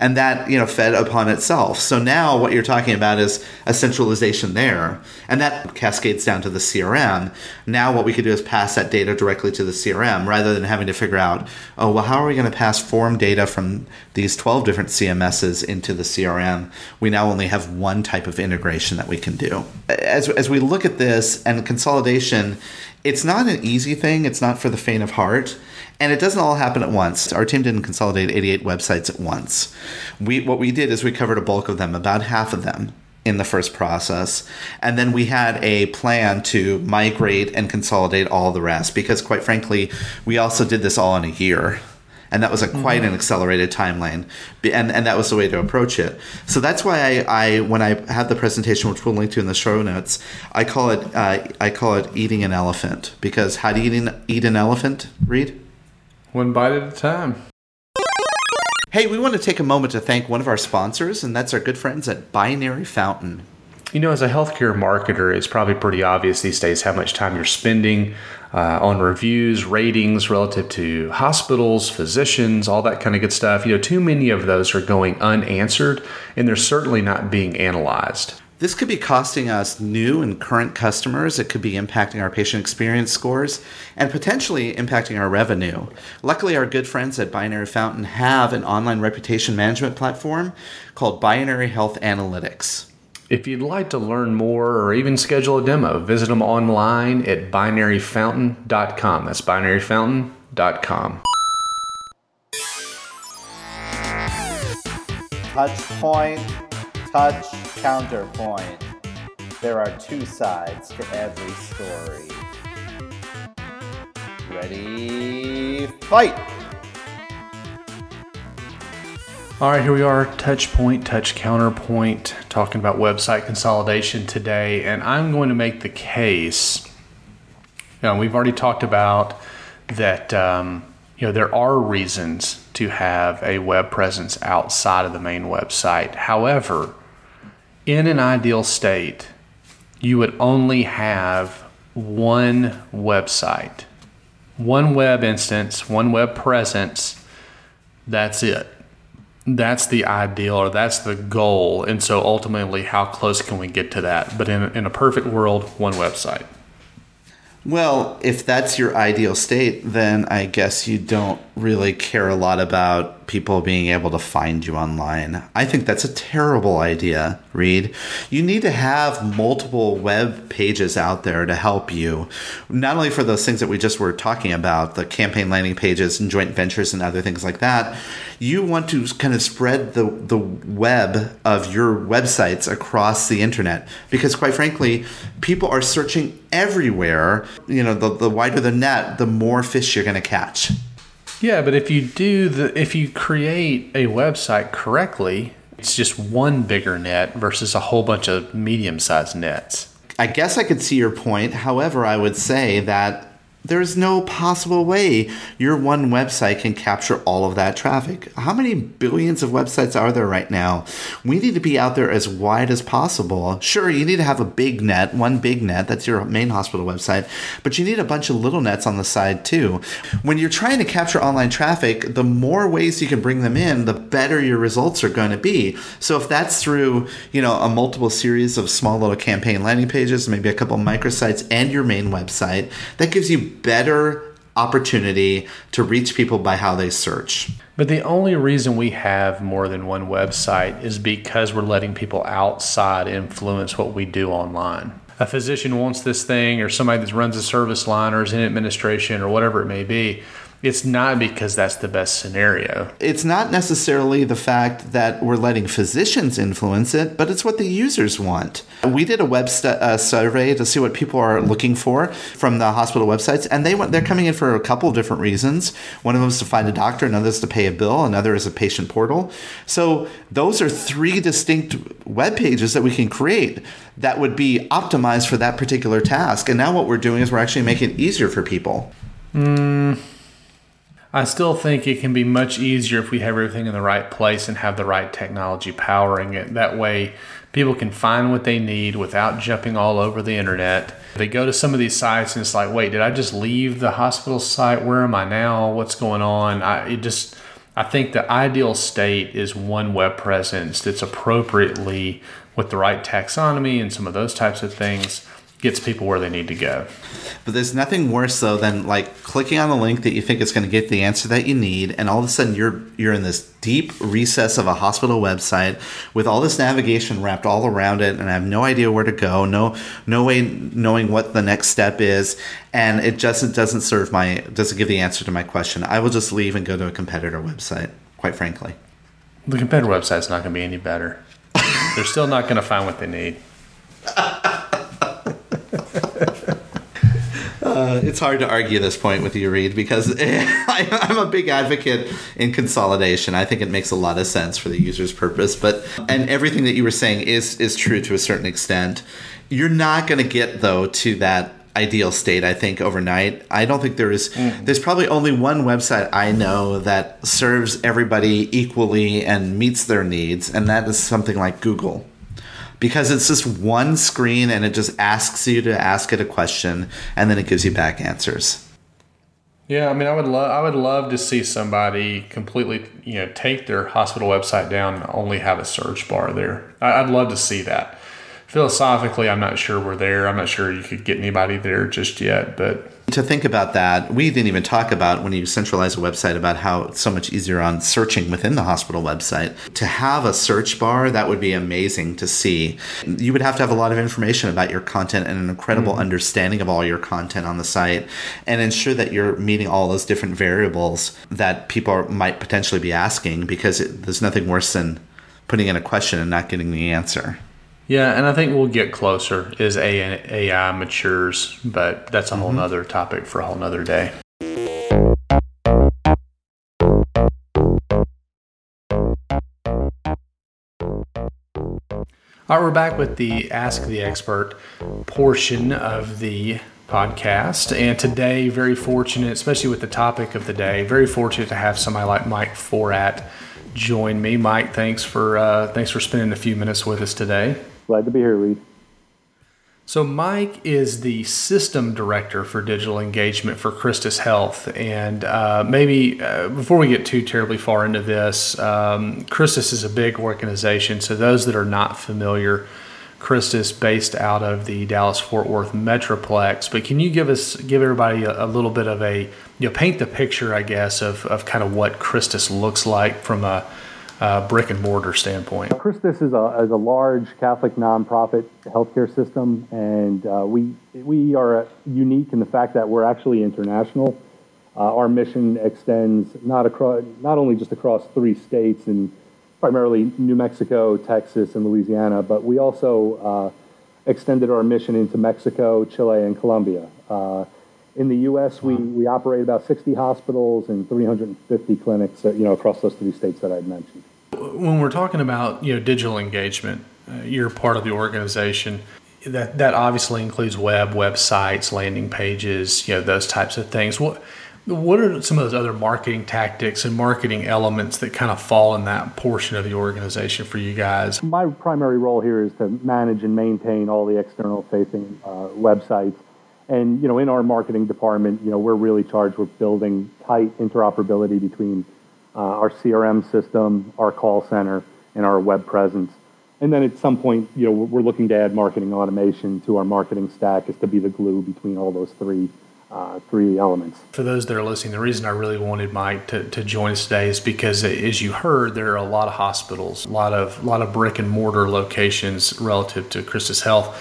and that you know fed upon itself. So now what you're talking about is a centralization there, and that cascades down to the CRM. Now what we could do is pass that data directly to the CRM rather than having to figure out, oh well, how are we going to pass form data from these 12 different CMSs into the CRM? We now only have one type of integration that we can do. As as we look at this and consolidation, it's not an easy thing. It's not for the faint of heart and it doesn't all happen at once. Our team didn't consolidate 88 websites at once. We what we did is we covered a bulk of them, about half of them in the first process. And then we had a plan to migrate and consolidate all the rest because quite frankly, we also did this all in a year. And that was a quite mm-hmm. an accelerated timeline, and and that was the way to approach it. So that's why I, I when I have the presentation, which we'll link to in the show notes, I call it uh, I call it eating an elephant because how do you eat an, eat an elephant? Reed. One bite at a time. Hey, we want to take a moment to thank one of our sponsors, and that's our good friends at Binary Fountain. You know, as a healthcare marketer, it's probably pretty obvious these days how much time you're spending uh, on reviews, ratings relative to hospitals, physicians, all that kind of good stuff. You know, too many of those are going unanswered, and they're certainly not being analyzed. This could be costing us new and current customers. It could be impacting our patient experience scores and potentially impacting our revenue. Luckily, our good friends at Binary Fountain have an online reputation management platform called Binary Health Analytics. If you'd like to learn more or even schedule a demo, visit them online at binaryfountain.com. That's binaryfountain.com. Touch point, touch Counterpoint. There are two sides to every story. Ready, fight! All right, here we are, touch point, touch counterpoint, talking about website consolidation today. And I'm going to make the case. You know, we've already talked about that, um, you know, there are reasons to have a web presence outside of the main website. However, in an ideal state, you would only have one website, one web instance, one web presence. That's it. That's the ideal or that's the goal. And so ultimately, how close can we get to that? But in, in a perfect world, one website. Well, if that's your ideal state, then I guess you don't really care a lot about people being able to find you online. I think that's a terrible idea, Reed. You need to have multiple web pages out there to help you, not only for those things that we just were talking about, the campaign landing pages and joint ventures and other things like that. You want to kind of spread the, the web of your websites across the internet because, quite frankly, people are searching everywhere. You know, the, the wider the net, the more fish you're going to catch. Yeah, but if you do the if you create a website correctly, it's just one bigger net versus a whole bunch of medium-sized nets. I guess I could see your point. However, I would say that there's no possible way your one website can capture all of that traffic. How many billions of websites are there right now? We need to be out there as wide as possible. Sure, you need to have a big net, one big net, that's your main hospital website, but you need a bunch of little nets on the side too. When you're trying to capture online traffic, the more ways you can bring them in, the better your results are going to be. So if that's through, you know, a multiple series of small little campaign landing pages, maybe a couple microsites and your main website, that gives you better opportunity to reach people by how they search. But the only reason we have more than one website is because we're letting people outside influence what we do online. A physician wants this thing, or somebody that runs a service line, or is in administration, or whatever it may be it's not because that's the best scenario. It's not necessarily the fact that we're letting physicians influence it, but it's what the users want. We did a web st- uh, survey to see what people are looking for from the hospital websites, and they went, they're coming in for a couple of different reasons. One of them is to find a doctor, another is to pay a bill, another is a patient portal. So those are three distinct web pages that we can create that would be optimized for that particular task. And now what we're doing is we're actually making it easier for people. Mm. I still think it can be much easier if we have everything in the right place and have the right technology powering it. That way, people can find what they need without jumping all over the internet. They go to some of these sites and it's like, wait, did I just leave the hospital site? Where am I now? What's going on? I just I think the ideal state is one web presence that's appropriately with the right taxonomy and some of those types of things gets people where they need to go. But there's nothing worse though than like clicking on a link that you think is going to get the answer that you need, and all of a sudden you're you're in this deep recess of a hospital website with all this navigation wrapped all around it, and I have no idea where to go, no no way knowing what the next step is, and it just doesn't serve my doesn't give the answer to my question. I will just leave and go to a competitor website. Quite frankly, the competitor website's not going to be any better. They're still not going to find what they need. <laughs> Uh, it's hard to argue this point with you, Reed, because <laughs> I, am a big advocate in consolidation. I think it makes a lot of sense for the user's purpose. But and everything that you were saying is is true to a certain extent. You're not going to get though to that ideal state. I think overnight. I don't think there is, mm. There's probably only one website I know that serves everybody equally and meets their needs, and that is something like Google because it's just one screen and it just asks you to ask it a question and then it gives you back answers. Yeah, I mean, I would love, I would love to see somebody completely, you know, take their hospital website down and only have a search bar there. I'd love to see that. Philosophically, I'm not sure we're there. I'm not sure you could get anybody there just yet, but to think about that, we didn't even talk about when you centralize a website about how it's so much easier on searching within the hospital website. To have a search bar, that would be amazing to see. You would have to have a lot of information about your content and an incredible mm-hmm. understanding of all your content on the site and ensure that you're meeting all those different variables that people might potentially be asking because it, there's nothing worse than putting in a question and not getting the answer. Yeah, and I think we'll get closer as AI matures, but that's a whole mm-hmm. nother topic for a whole nother day. All right, we're back with the Ask the Expert portion of the podcast. And today, very fortunate, especially with the topic of the day, very fortunate to have somebody like Mike Fouratt join me. Mike, thanks for uh, thanks for spending a few minutes with us today. Glad to be here, Reed. So, Mike is the system director for digital engagement for Christus Health. And uh, maybe uh, before we get too terribly far into this, um, Christus is a big organization. So, those that are not familiar Christus based out of the Dallas Fort Worth Metroplex. But can you give us give everybody a, a, little bit of a you know paint the picture, I guess, of, of kind of what Christus looks like from a, a brick and mortar standpoint? Christus is a, is a large Catholic nonprofit healthcare system, and uh, we we are unique in the fact that we're actually international. Uh, our mission extends not across not only just across three states and primarily New Mexico, Texas, and Louisiana, but we also uh, extended our mission into Mexico, Chile, and Colombia. Uh, in the U.S., we, we operate about 60 hospitals and 350 clinics, uh, you know, across those three states that I mentioned. When we're talking about you know digital engagement, uh, you're part of the organization. That that obviously includes web, websites, landing pages, you know, those types of things. What what are some of those other marketing tactics and marketing elements that kind of fall in that portion of the organization for you guys? My primary role here is to manage and maintain all the external facing uh, websites. And, you know, in our marketing department, you know, we're really charged with building tight interoperability between uh, our CRM system, our call center, and our web presence. And then at some point, you know, we're looking to add marketing automation to our marketing stack is to be the glue between all those three uh, three elements. For those that are listening, the reason I really wanted Mike to, to join us today is because, as you heard, there are a lot of hospitals, a lot of a lot of brick and mortar locations relative to Christus Health,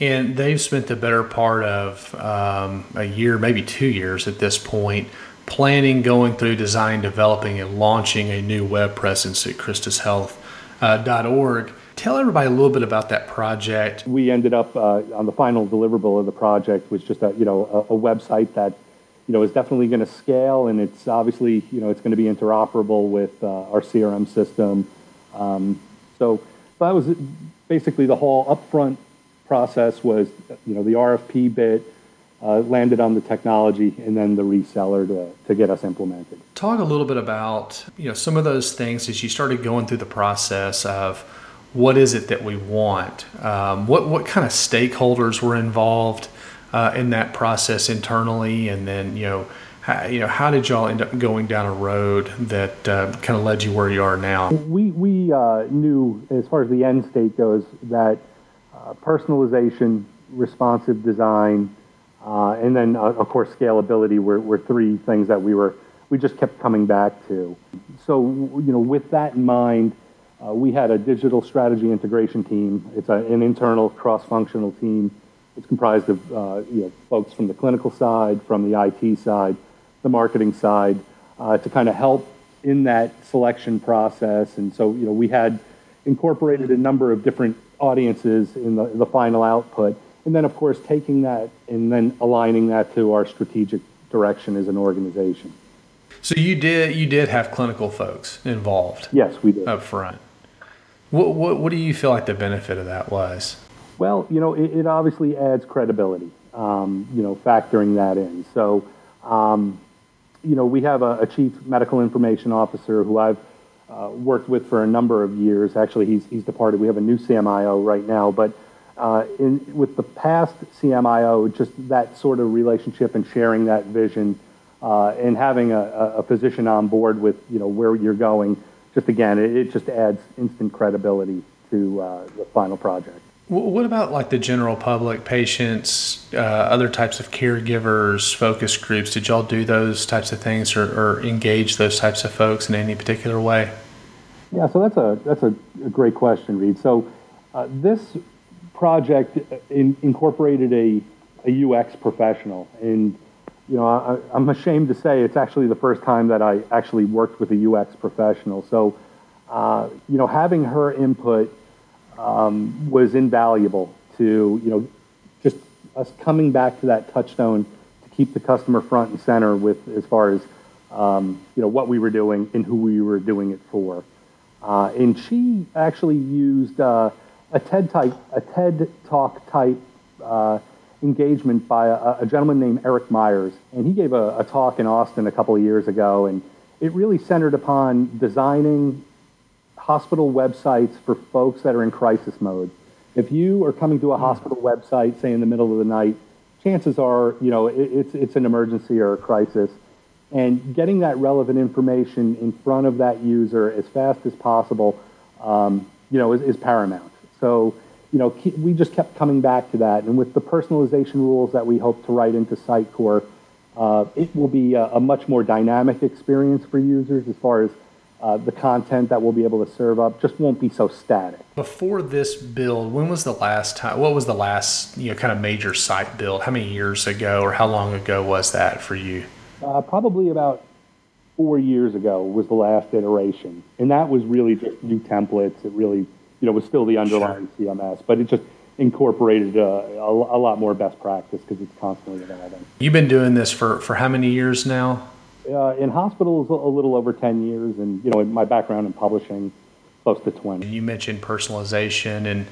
and they've spent the better part of um, a year, maybe two years at this point, planning, going through, design, developing, and launching a new web presence at ChristusHealth.org. Uh, Tell everybody a little bit about that project. We ended up uh, on the final deliverable of the project was just a you know a, a website that you know is definitely going to scale, and it's obviously you know it's going to be interoperable with uh, our CRM system. Um, so that was basically the whole upfront process was you know the RFP bit. Uh, landed on the technology and then the reseller to, to get us implemented. Talk a little bit about you know some of those things as you started going through the process of what is it that we want? Um, what what kind of stakeholders were involved uh, in that process internally, and then you know. How, you know, how did y'all end up going down a road that uh, kind of led you where you are now? We we uh, knew, as far as the end state goes, that uh, personalization, responsive design, uh, and then uh, of course scalability were, were three things that we were we just kept coming back to. So you know, with that in mind, uh, we had a digital strategy integration team. It's a, an internal cross-functional team. It's comprised of uh, you know, folks from the clinical side, from the IT side, the marketing side, uh, to kind of help in that selection process. And so, you know, we had incorporated a number of different audiences in the, the final output. And then, of course, taking that and then aligning that to our strategic direction as an organization. So you did you did have clinical folks involved. Yes, we did up front. What, what, what do you feel like the benefit of that was? Well, you know, it, it obviously adds credibility, um, you know, factoring that in. So, um, you know, we have a, a, chief medical information officer who I've uh, worked with for a number of years. Actually, he's, he's departed. We have a new CMIO right now. But uh, in, with the past CMIO, just that sort of relationship and sharing that vision uh, and having a, a physician on board with, you know, where you're going just again, it, it just adds instant credibility to uh, the final project. What about like the general public, patients, uh, other types of caregivers, focus groups? Did y'all do those types of things or, or, engage those types of folks in any particular way? Yeah, so that's a that's a, a great question, Reed. So uh, this project in, incorporated a, a UX professional, and you know, I, am ashamed to say it's actually the first time that I actually worked with a UX professional. So, uh, you know, having her input um, was invaluable to, you know, just us coming back to that touchstone to keep the customer front and center with as far as, um, you know, what we were doing and who we were doing it for. Uh, and she actually used uh, a TED type, a TED Talk type uh, engagement by a, a, gentleman named Eric Myers, and he gave a, a, talk in Austin a couple of years ago, and it really centered upon designing hospital websites for folks that are in crisis mode. If you are coming to a hospital website, say in the middle of the night, chances are, you know, it, it's it's an emergency or a crisis, and getting that relevant information in front of that user as fast as possible, um, you know, is, is paramount. So you know, we just kept coming back to that. And with the personalization rules that we hope to write into Sitecore, uh, it will be a, a, much more dynamic experience for users as far as uh, the content that we'll be able to serve up just won't be so static. Before this build, when was the last time? What was the last you know kind of major site build? How many years ago, or how long ago was that for you? Uh, probably about four years ago was the last iteration, and that was really just new templates. It really, you know, was still the underlying sure. CMS, but it just incorporated uh, a, a, lot more best practice because it's constantly evolving. You've been doing this for for how many years now? Uh, in hospitals, a little over ten years, and you know, in my background in publishing, close to twenty. You mentioned personalization and.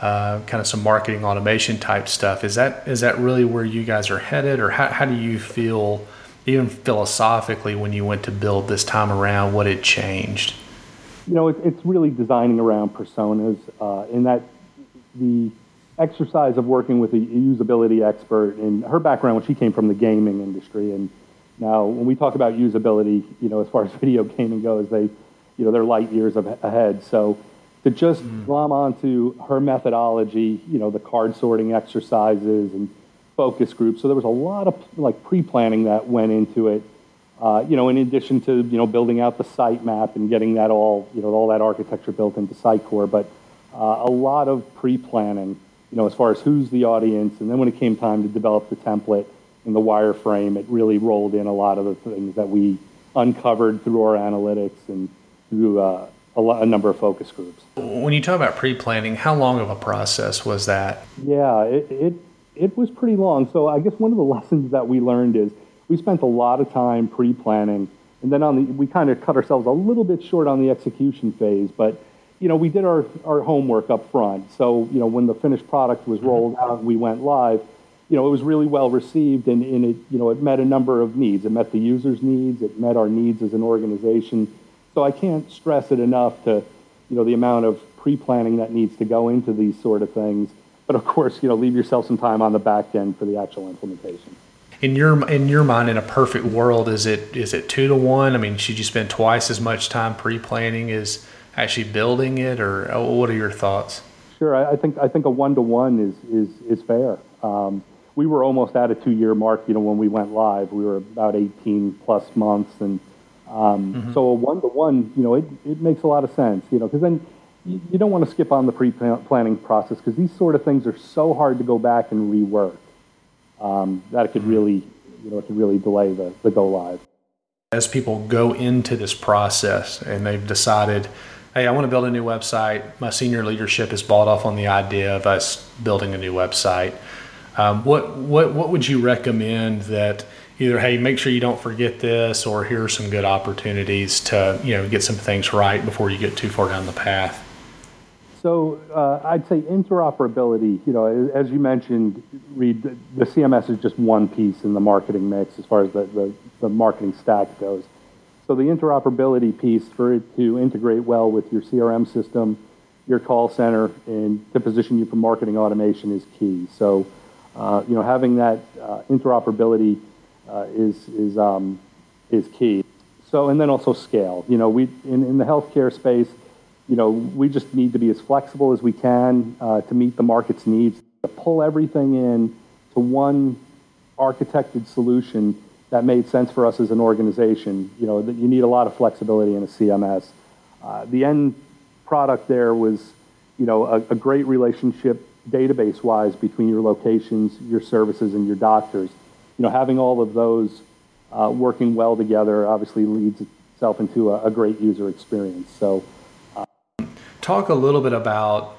Uh, kind of some marketing automation type stuff. Is that is that really where you guys are headed, or how, how do you feel even philosophically when you went to build this time around what had changed you know it, it's really designing around personas uh, in that the exercise of working with a usability expert and her background when she came from the gaming industry and now when we talk about usability you know as far as <laughs> video gaming goes they you know they're light years ahead so to just mm. glom onto her methodology you know the card sorting exercises and focus groups. So there was a lot of like pre-planning that went into it. Uh, you know, in addition to you know building out the site map and getting that all you know all that architecture built into Sitecore, but uh, a lot of pre-planning. You know, as far as who's the audience, and then when it came time to develop the template and the wireframe, it really rolled in a lot of the things that we uncovered through our analytics and through uh, a, a, number of focus groups. When you talk about pre-planning, how long of a process was that? Yeah, it, it it was pretty long. So I guess one of the <laughs> lessons that we learned is we spent a lot of time pre-planning, and then on the we kind of cut ourselves a little bit short on the execution phase. But you know, we did our our homework up front. So you know, when the finished product was mm-hmm. rolled out and we went live, you know, it was really well received, and, and it you know it met a number of needs. It met the users' needs. It met our needs as an organization. So I can't stress it enough to you know the amount of pre-planning that needs to go into these sort of things but of course, you know, leave yourself some time on the back end for the actual implementation. In your in your mind, in a perfect world, is it is it two to one? I mean, should you spend twice as much time pre-planning as actually building it, or uh, what are your thoughts? Sure, I, think I think a one to one is is is fair. Um, we were almost at a two year mark, you know, when we went live. We were about 18 plus months, and um, mm-hmm. so a one to one, you know, it, it makes a lot of sense, you know, because then you don't want to skip on the pre-planning process because these sort of things are so hard to go back and rework um, that could really, you know, it could really delay the, the go live. As people go into this process and they've decided, hey, I want to build a new website. My senior leadership is bought off on the idea of us building a new website. Um, what what what would you recommend that either hey make sure you don't forget this or here are some good opportunities to you know get some things right before you get too far down the path so uh, I'd say interoperability, you know, as you mentioned, the, CMS is just one piece in the marketing mix as far as the, the, the, marketing stack goes. So the interoperability piece for it to integrate well with your CRM system, your call center, and to position you for marketing automation is key. So, uh, you know, having that uh, interoperability uh, is, is, um, is key. So, and then also scale. You know, we, in, in the healthcare space, you know, we just need to be as flexible as we can uh, to meet the market's needs, to pull everything in to one architected solution that made sense for us as an organization. You know, that you need a lot of flexibility in a CMS. Uh, the end product there was, you know, a, a great relationship database-wise between your locations, your services, and your doctors. You know, having all of those uh, working well together obviously leads itself into a, a great user experience. So talk a little bit about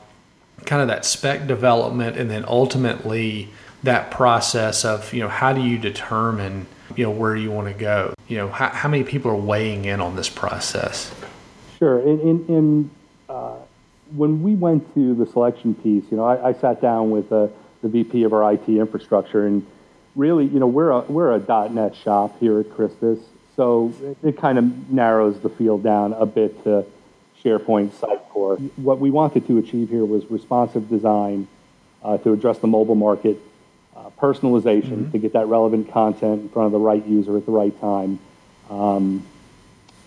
kind of that spec development and then ultimately that process of you know how do you determine you know where you want to go? You know how, how many people are weighing in on this process? Sure and, in, in uh, when we went to the selection piece you know i, I sat down with uh, the vp of our it infrastructure and really you know we're a, we're a net shop here at christus so it, it kind of narrows the field down a bit to SharePoint Sitecore. What we wanted to achieve here was responsive design uh, to address the mobile market, uh, personalization mm-hmm. to get that relevant content in front of the right user at the right time, um,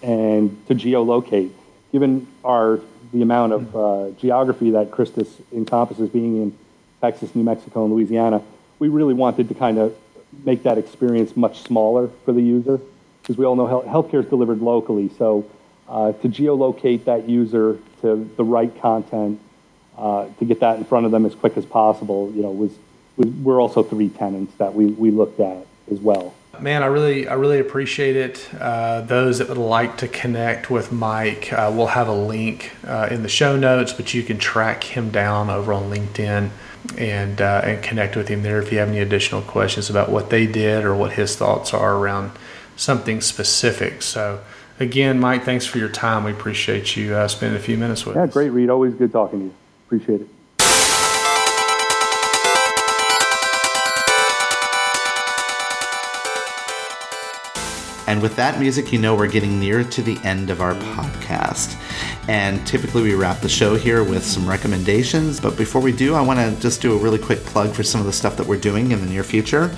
and to geolocate. Given our the amount of uh, geography that Christus encompasses, being in Texas, New Mexico, and Louisiana, we really wanted to kind of make that experience much smaller for the user because we all know health, healthcare is delivered locally. So uh, to geolocate that user to the right content, uh, to get that in front of them as quick as possible, you know, was, was we're also three tenants that we, we looked at as well. Man, I really, I really appreciate it. Uh, those that would like to connect with Mike, uh, we'll have a link uh, in the show notes, but you can track him down over on LinkedIn and uh, and connect with him there if you have any additional questions about what they did or what his thoughts are around something specific. So, again, Mike, thanks for your time. We appreciate you uh, spending a few minutes with yeah, us. Yeah, great, Reed. Always good talking to you. Appreciate it. And with that music, you know we're getting near to the end of our podcast. And typically we wrap the show here with some recommendations. But before we do, I want to just do a really quick plug for some of the stuff that we're doing in the near future.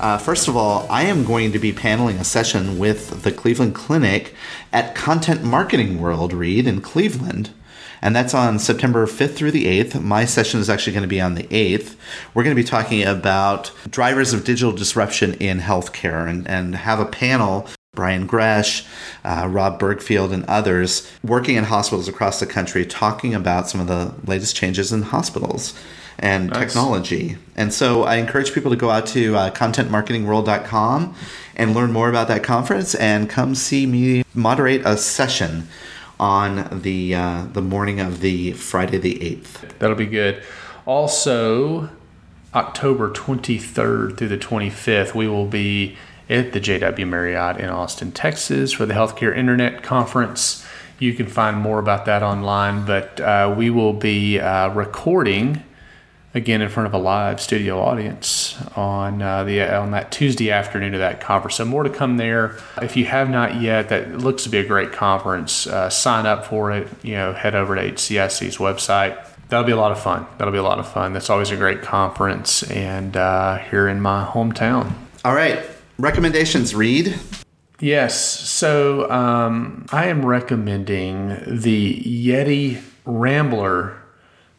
Uh, first of all, I am going to be paneling a session with the Cleveland Clinic at Content Marketing World Reed in Cleveland and that's on September 5th through the 8th. My session is actually going to be on the 8th. We're going to be talking about drivers of digital disruption in healthcare and, and have a panel. Brian Gresh, uh, Rob Bergfield, and others working in hospitals across the country talking about some of the latest changes in hospitals and nice. technology. And so I encourage people to go out to uh, contentmarketingworld.com and learn more about that conference and come see me moderate a session on the uh, the morning of the Friday the eighth. That'll be good. Also, October twenty third through the twenty fifth, we will be at the JW Marriott in Austin, Texas, for the Healthcare Internet Conference. You can find more about that online, but uh, we will be uh, recording again in front of a live studio audience on uh, the on that Tuesday afternoon of that conference. So more to come there. If you have not yet, that looks to be a great conference. Uh, sign up for it. You know, head over to HCIC's website. That'll be a lot of fun. That'll be a lot of fun. That's always a great conference, and uh, here in my hometown. All right, recommendations. Reed. Yes. So um, I am recommending the Yeti Rambler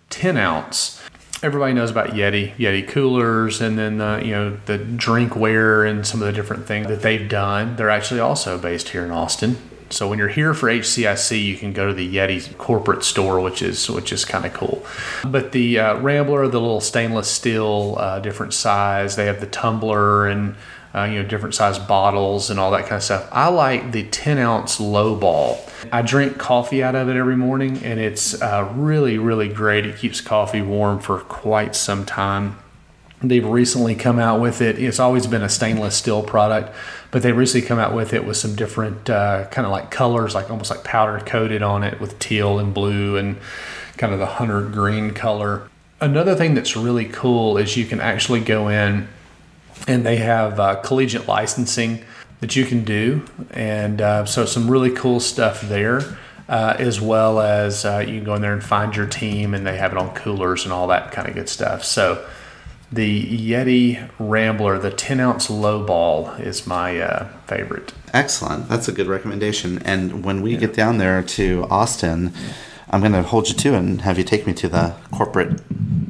10 ounce everybody knows about Yeti, Yeti coolers, and then the you know the drinkware and some of the different things that they've done. They're actually also based here in Austin. So when you're here for HCIC, you can go to the Yeti corporate store, which is which is kind of cool. But the uh, Rambler, the little stainless steel, uh, different size. They have the tumbler and uh, you know, different size bottles and all that kind of stuff. I like the 10 ounce low ball. I drink coffee out of it every morning and it's uh, really, really great. It keeps coffee warm for quite some time. They've recently come out with it. It's always been a stainless steel product, but they recently come out with it with some different uh, kind of like colors, like almost like powder coated on it with teal and blue and kind of the hunter green color. Another thing that's really cool is you can actually go in and they have uh, collegiate licensing that you can do, and uh, so some really cool stuff there. Uh, as well as uh, you can go in there and find your team, and they have it on coolers and all that kind of good stuff. So, the Yeti Rambler, the 10 ounce low ball, is my uh, favorite. Excellent. That's a good recommendation. And when we yeah. get down there to Austin, I'm going to hold you to it and have you take me to the corporate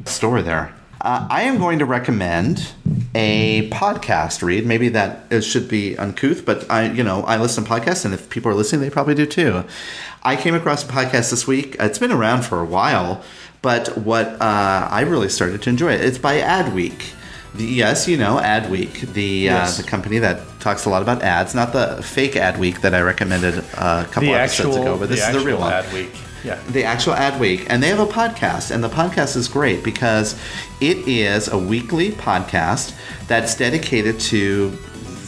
store there. Uh, I am going to recommend a podcast Reed. Maybe that it should be uncouth, but I, you know, I listen to podcasts, and if people are listening, they probably do too. I came across a podcast this week. It's been around for a while, but what uh, I really started to enjoy it. It's by Adweek. The, yes, you know Adweek, the uh, yes. uh, the company that talks a lot about ads, not the fake Adweek that I recommended a couple the episodes actual, ago, but this is the real one. Adweek. Yeah. The actual Adweek. And they have a podcast, and the podcast is great because it is a weekly podcast that's dedicated to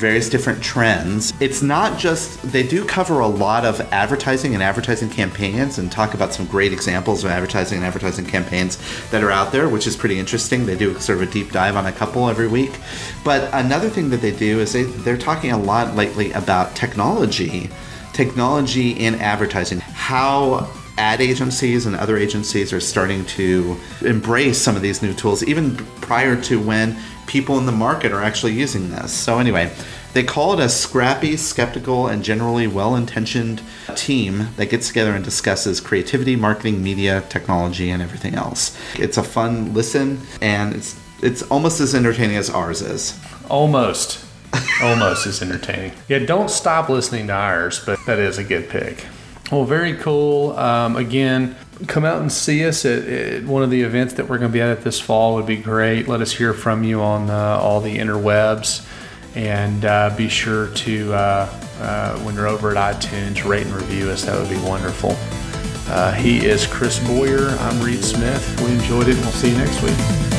various different trends. It's not just, they do cover a lot of advertising and advertising campaigns and talk about some great examples of advertising and advertising campaigns that are out there, which is pretty interesting. They do sort of a deep dive on a couple every week. But another thing that they do is they, they're talking a lot lately about technology, technology in advertising, how ad agencies and other agencies are starting to embrace some of these new tools, even prior to when people in the market are actually using this. So, anyway, They call it a scrappy, skeptical, and generally well intentioned team that gets together and discusses creativity, marketing, media, technology, and everything else. It's a fun listen, and it's, it's almost as entertaining as ours is. Almost. Almost as entertaining. Yeah, don't stop listening to ours, but that is a good pick. Well, very cool. Um, again, come out and see us at, at, one of the events that we're going to be at this fall would be great. Let us hear from you on uh, all the interwebs. And uh, be sure to, uh, uh when you're over at iTunes, rate and review us. That would be wonderful. Uh, he is Chris Boyer. I'm Reed Smith. We enjoyed it, we'll see you next week.